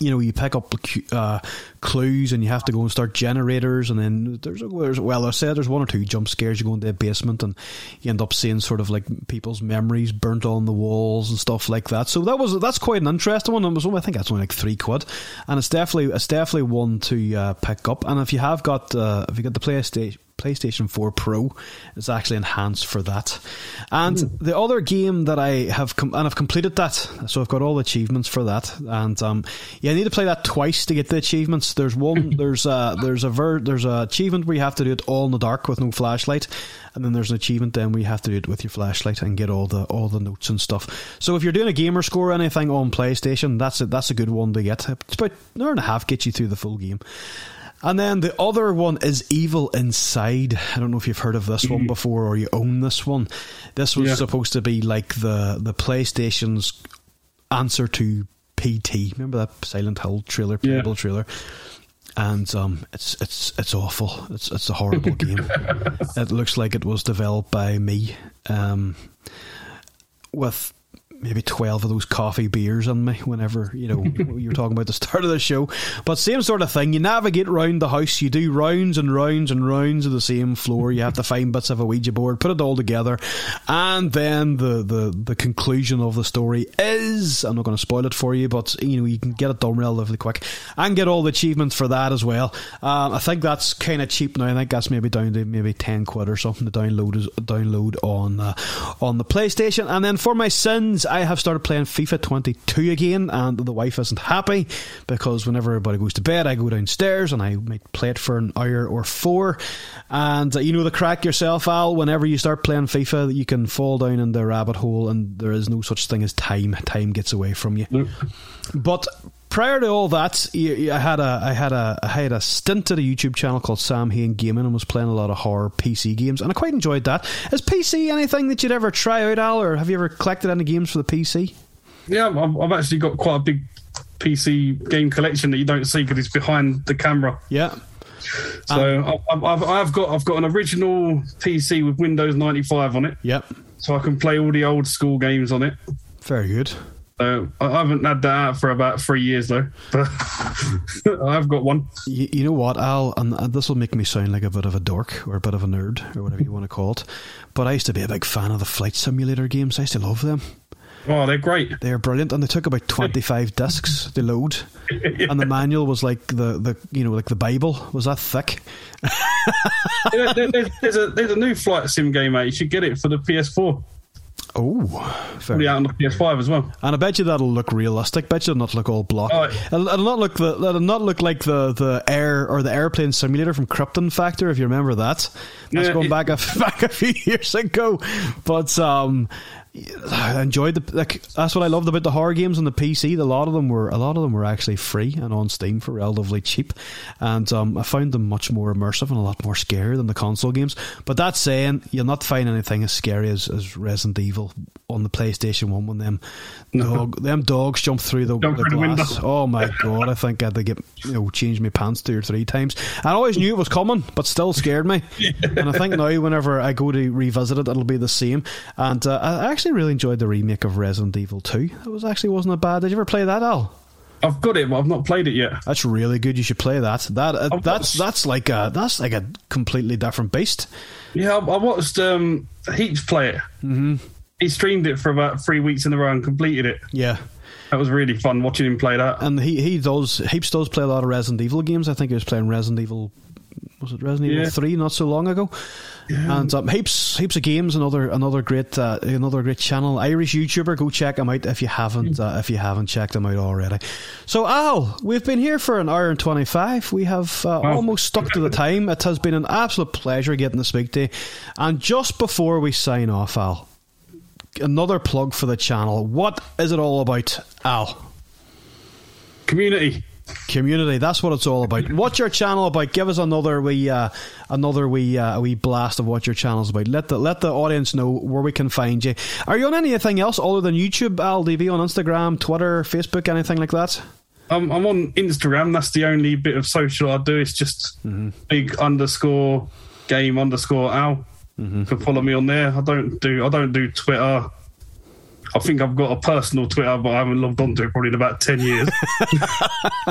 you know, you pick up uh, clues and you have to go and start generators, and then there's, there's well, I said there's one or two jump scares. You go into a basement and you end up seeing sort of like people's memories burnt on the walls and stuff like that. So that was that's quite an interesting one. It was I think that's only like three quid, and it's definitely it's definitely one to uh, pick up. And if you have got uh, if you got the PlayStation PlayStation 4 Pro is actually enhanced for that. And mm. the other game that I have com- and I've completed that, so I've got all the achievements for that. And um, yeah, I need to play that twice to get the achievements. There's one, there's a there's a ver- there's a achievement where you have to do it all in the dark with no flashlight, and then there's an achievement then where you have to do it with your flashlight and get all the all the notes and stuff. So if you're doing a gamer score or anything on PlayStation, that's a, that's a good one to get. It's about an hour and a half gets you through the full game. And then the other one is Evil Inside. I don't know if you've heard of this mm-hmm. one before or you own this one. This was yeah. supposed to be like the the PlayStation's answer to PT. Remember that Silent Hill trailer, playable yeah. trailer? And um, it's it's it's awful. It's it's a horrible game. It looks like it was developed by me, um, with maybe 12 of those coffee beers on me whenever, you know, you were talking about the start of the show. But same sort of thing. You navigate around the house, you do rounds and rounds and rounds of the same floor. You have to find bits of a Ouija board, put it all together. And then the, the, the conclusion of the story is I'm not going to spoil it for you, but, you know, you can get it done relatively quick and get all the achievements for that as well. Um, I think that's kind of cheap now. I think that's maybe down to maybe 10 quid or something to download, download on, uh, on the PlayStation. And then for my sins, I have started playing FIFA 22 again, and the wife isn't happy because whenever everybody goes to bed, I go downstairs and I might play it for an hour or four. And uh, you know the crack yourself, Al. Whenever you start playing FIFA, you can fall down in the rabbit hole, and there is no such thing as time. Time gets away from you. Nope. But prior to all that, I had a I had a I had a stint at a YouTube channel called Sam Hain Gaming and was playing a lot of horror PC games, and I quite enjoyed that. Is PC anything that you'd ever try out, Al, or have you ever collected any games for the PC? Yeah, I've, actually got quite a big PC game collection that you don't see because it's behind the camera. Yeah. So um, I've, I've, I've, got I've got an original PC with Windows ninety five on it. Yep. So I can play all the old school games on it. Very good So I haven't had that for about three years though, but I've got one. You, you, know what, Al, and uh, this will make me sound like a bit of a dork or a bit of a nerd or whatever you want to call it, but I used to be a big fan of the flight simulator games. I used to love them. Oh, they're great. They're brilliant, and they took about twenty-five discs to load, yeah. and the manual was like the, the you know like the Bible was that thick. there, there, there's a there's a new flight sim game out. You should get it for the PS4. Oh, very out on the PS5 as well. And I bet you that'll look realistic. Bet you it'll not look all block. Oh, it'll, it'll, not look the it'll not look like the, the air or the airplane simulator from Krypton Factor if you remember that. That's yeah, going it, back a back a few years ago. But um, I enjoyed the like. That's what I loved about the horror games on the PC. A lot of them were a lot of them were actually free and on Steam for relatively cheap, and um, I found them much more immersive and a lot more scary than the console games. But that saying, you'll not find anything as scary as, as Resident Evil on the PlayStation One when them dog them dogs jump through the, the glass. Oh my god! I think I had to get you know change my pants two or three times. I always knew it was coming, but still scared me. yeah. And I think now whenever I go to revisit it, it'll be the same. And uh, I actually actually really enjoyed the remake of Resident Evil 2. That was actually wasn't a bad. Did you ever play that, Al? I've got it, but I've not played it yet. That's really good. You should play that. That uh, that's that's like a that's like a completely different beast. Yeah, I, I watched um, Heaps play it. Mm-hmm. He streamed it for about three weeks in a row and completed it. Yeah, that was really fun watching him play that. And he he does Heaps does play a lot of Resident Evil games. I think he was playing Resident Evil was it Resident Evil Three not so long ago, yeah. and um, heaps heaps of games. Another another great uh, another great channel, Irish YouTuber. Go check him out if you haven't uh, if you haven't checked him out already. So Al, we've been here for an hour and twenty five. We have uh, wow. almost stuck to the time. It has been an absolute pleasure getting to speak to you. And just before we sign off, Al, another plug for the channel. What is it all about, Al? Community community. That's what it's all about. What's your channel about? Give us another wee, uh, another wee, uh, wee blast of what your channel's about. Let the let the audience know where we can find you. Are you on anything else other than YouTube, LDV on Instagram, Twitter, Facebook, anything like that? I'm on Instagram. That's the only bit of social I do. It's just mm-hmm. big underscore game underscore Al. Mm-hmm. You can follow me on there. I don't do I don't do Twitter. I think I've got a personal Twitter, but I haven't logged onto it probably in about 10 years.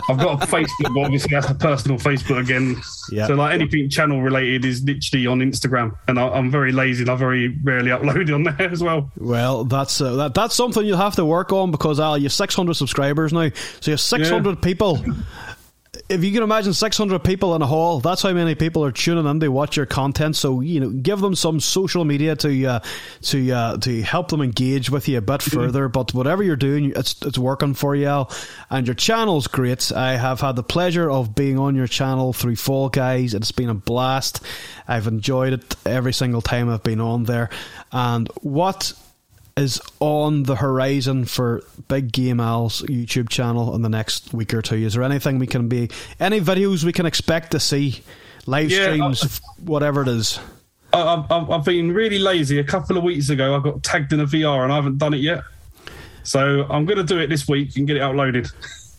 I've got a Facebook, but obviously that's a personal Facebook again. So, like anything channel related is literally on Instagram. And I, am very lazy and I very rarely upload on there as well. Well, that's uh, that, that's something you'll have to work on because, Al, you have 600 subscribers now. So, you have 600 yeah. people if you can imagine 600 people in a hall, that's how many people are tuning in to watch your content. So you know, give them some social media to uh, to uh, to help them engage with you a bit mm-hmm. further. But whatever you're doing, it's it's working for you, Al. And your channel's great. I have had the pleasure of being on your channel through Fall Guys. It's been a blast. I've enjoyed it every single time I've been on there. And what is on the horizon for Big Game Al's YouTube channel in the next week or two? Is there anything we can be, any videos we can expect to see, live yeah, streams, I, whatever it is? I, I've, I've been really lazy. A couple of weeks ago, I got tagged in a VR and I haven't done it yet. So I'm going to do it this week and get it uploaded.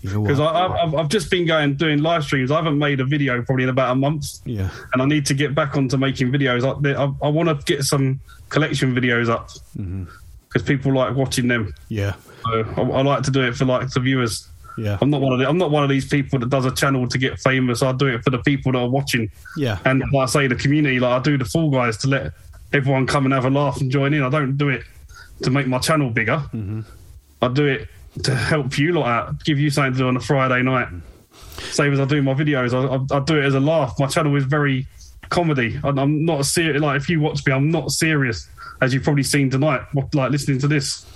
Because I've, I've just been going doing live streams. I haven't made a video probably in about a month. Yeah. And I need to get back onto making videos. I, I, I want to get some collection videos up. Mm-hmm because people like watching them. Yeah. So I, I, like to do it for like the viewers. Yeah. I'm not one of the, I'm not one of these people that does a channel to get famous. I do it for the people that are watching. Yeah. And like I say, the community, like I do the Fall Guys to let everyone come and have a laugh and join in. I don't do it to make my channel bigger. Mm-hmm. I do it to help you lot out, give you something to do on a Friday night. Same as I do my videos, I, I, I do it as a laugh. My channel is very comedy. I'm not serious. Like if you watch me, I'm not serious as you've probably seen tonight, like listening to this.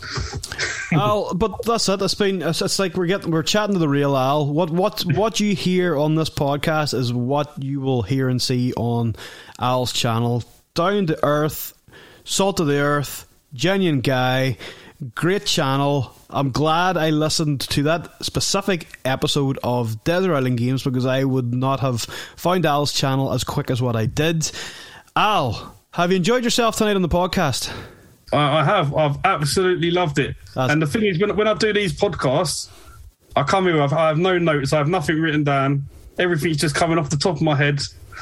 Al, oh, but that's it. It's been it's, it's, like we're getting we're chatting to the real Al. What what what you hear on this podcast is what you will hear and see on Al's channel. Down to earth, salt of the earth, genuine guy, great channel. I'm glad I listened to that specific episode of Desert Island Games because I would not have found Al's channel as quick as what I did. Al, have you enjoyed yourself tonight on the podcast? I have. I've absolutely loved it. That's and the thing is, when, when I do these podcasts, I come here, I've, I have no notes, I have nothing written down. Everything's just coming off the top of my head.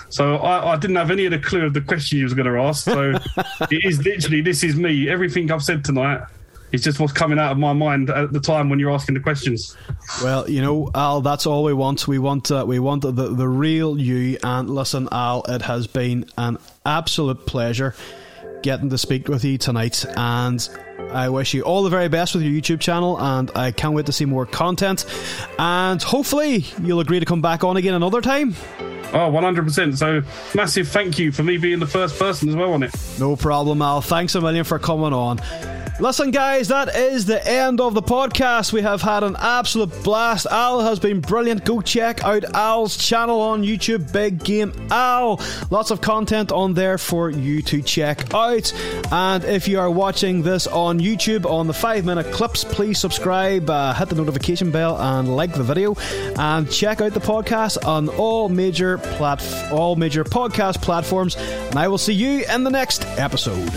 So I, I didn't have any of the clue of the question you was going to ask. So it is literally, this is me. Everything I've said tonight It's just what's coming out of my mind at the time when you're asking the questions. Well, you know, Al, that's all we want. We want uh, we want the the real you. And listen, Al, it has been an absolute pleasure getting to speak with you tonight. And I wish you all the very best with your YouTube channel, and I can't wait to see more content. And hopefully, you'll agree to come back on again another time. Oh, 100%. So, massive thank you for me being the first person as well on it. No problem, Al. Thanks a million for coming on. Listen, guys, that is the end of the podcast. We have had an absolute blast. Al has been brilliant. Go check out Al's channel on YouTube, Big Game Al. Lots of content on there for you to check out. And if you are watching this on YouTube on the five minute clips, please subscribe, uh, hit the notification bell, and like the video. And check out the podcast on all major plat- all major podcast platforms. And I will see you in the next episode.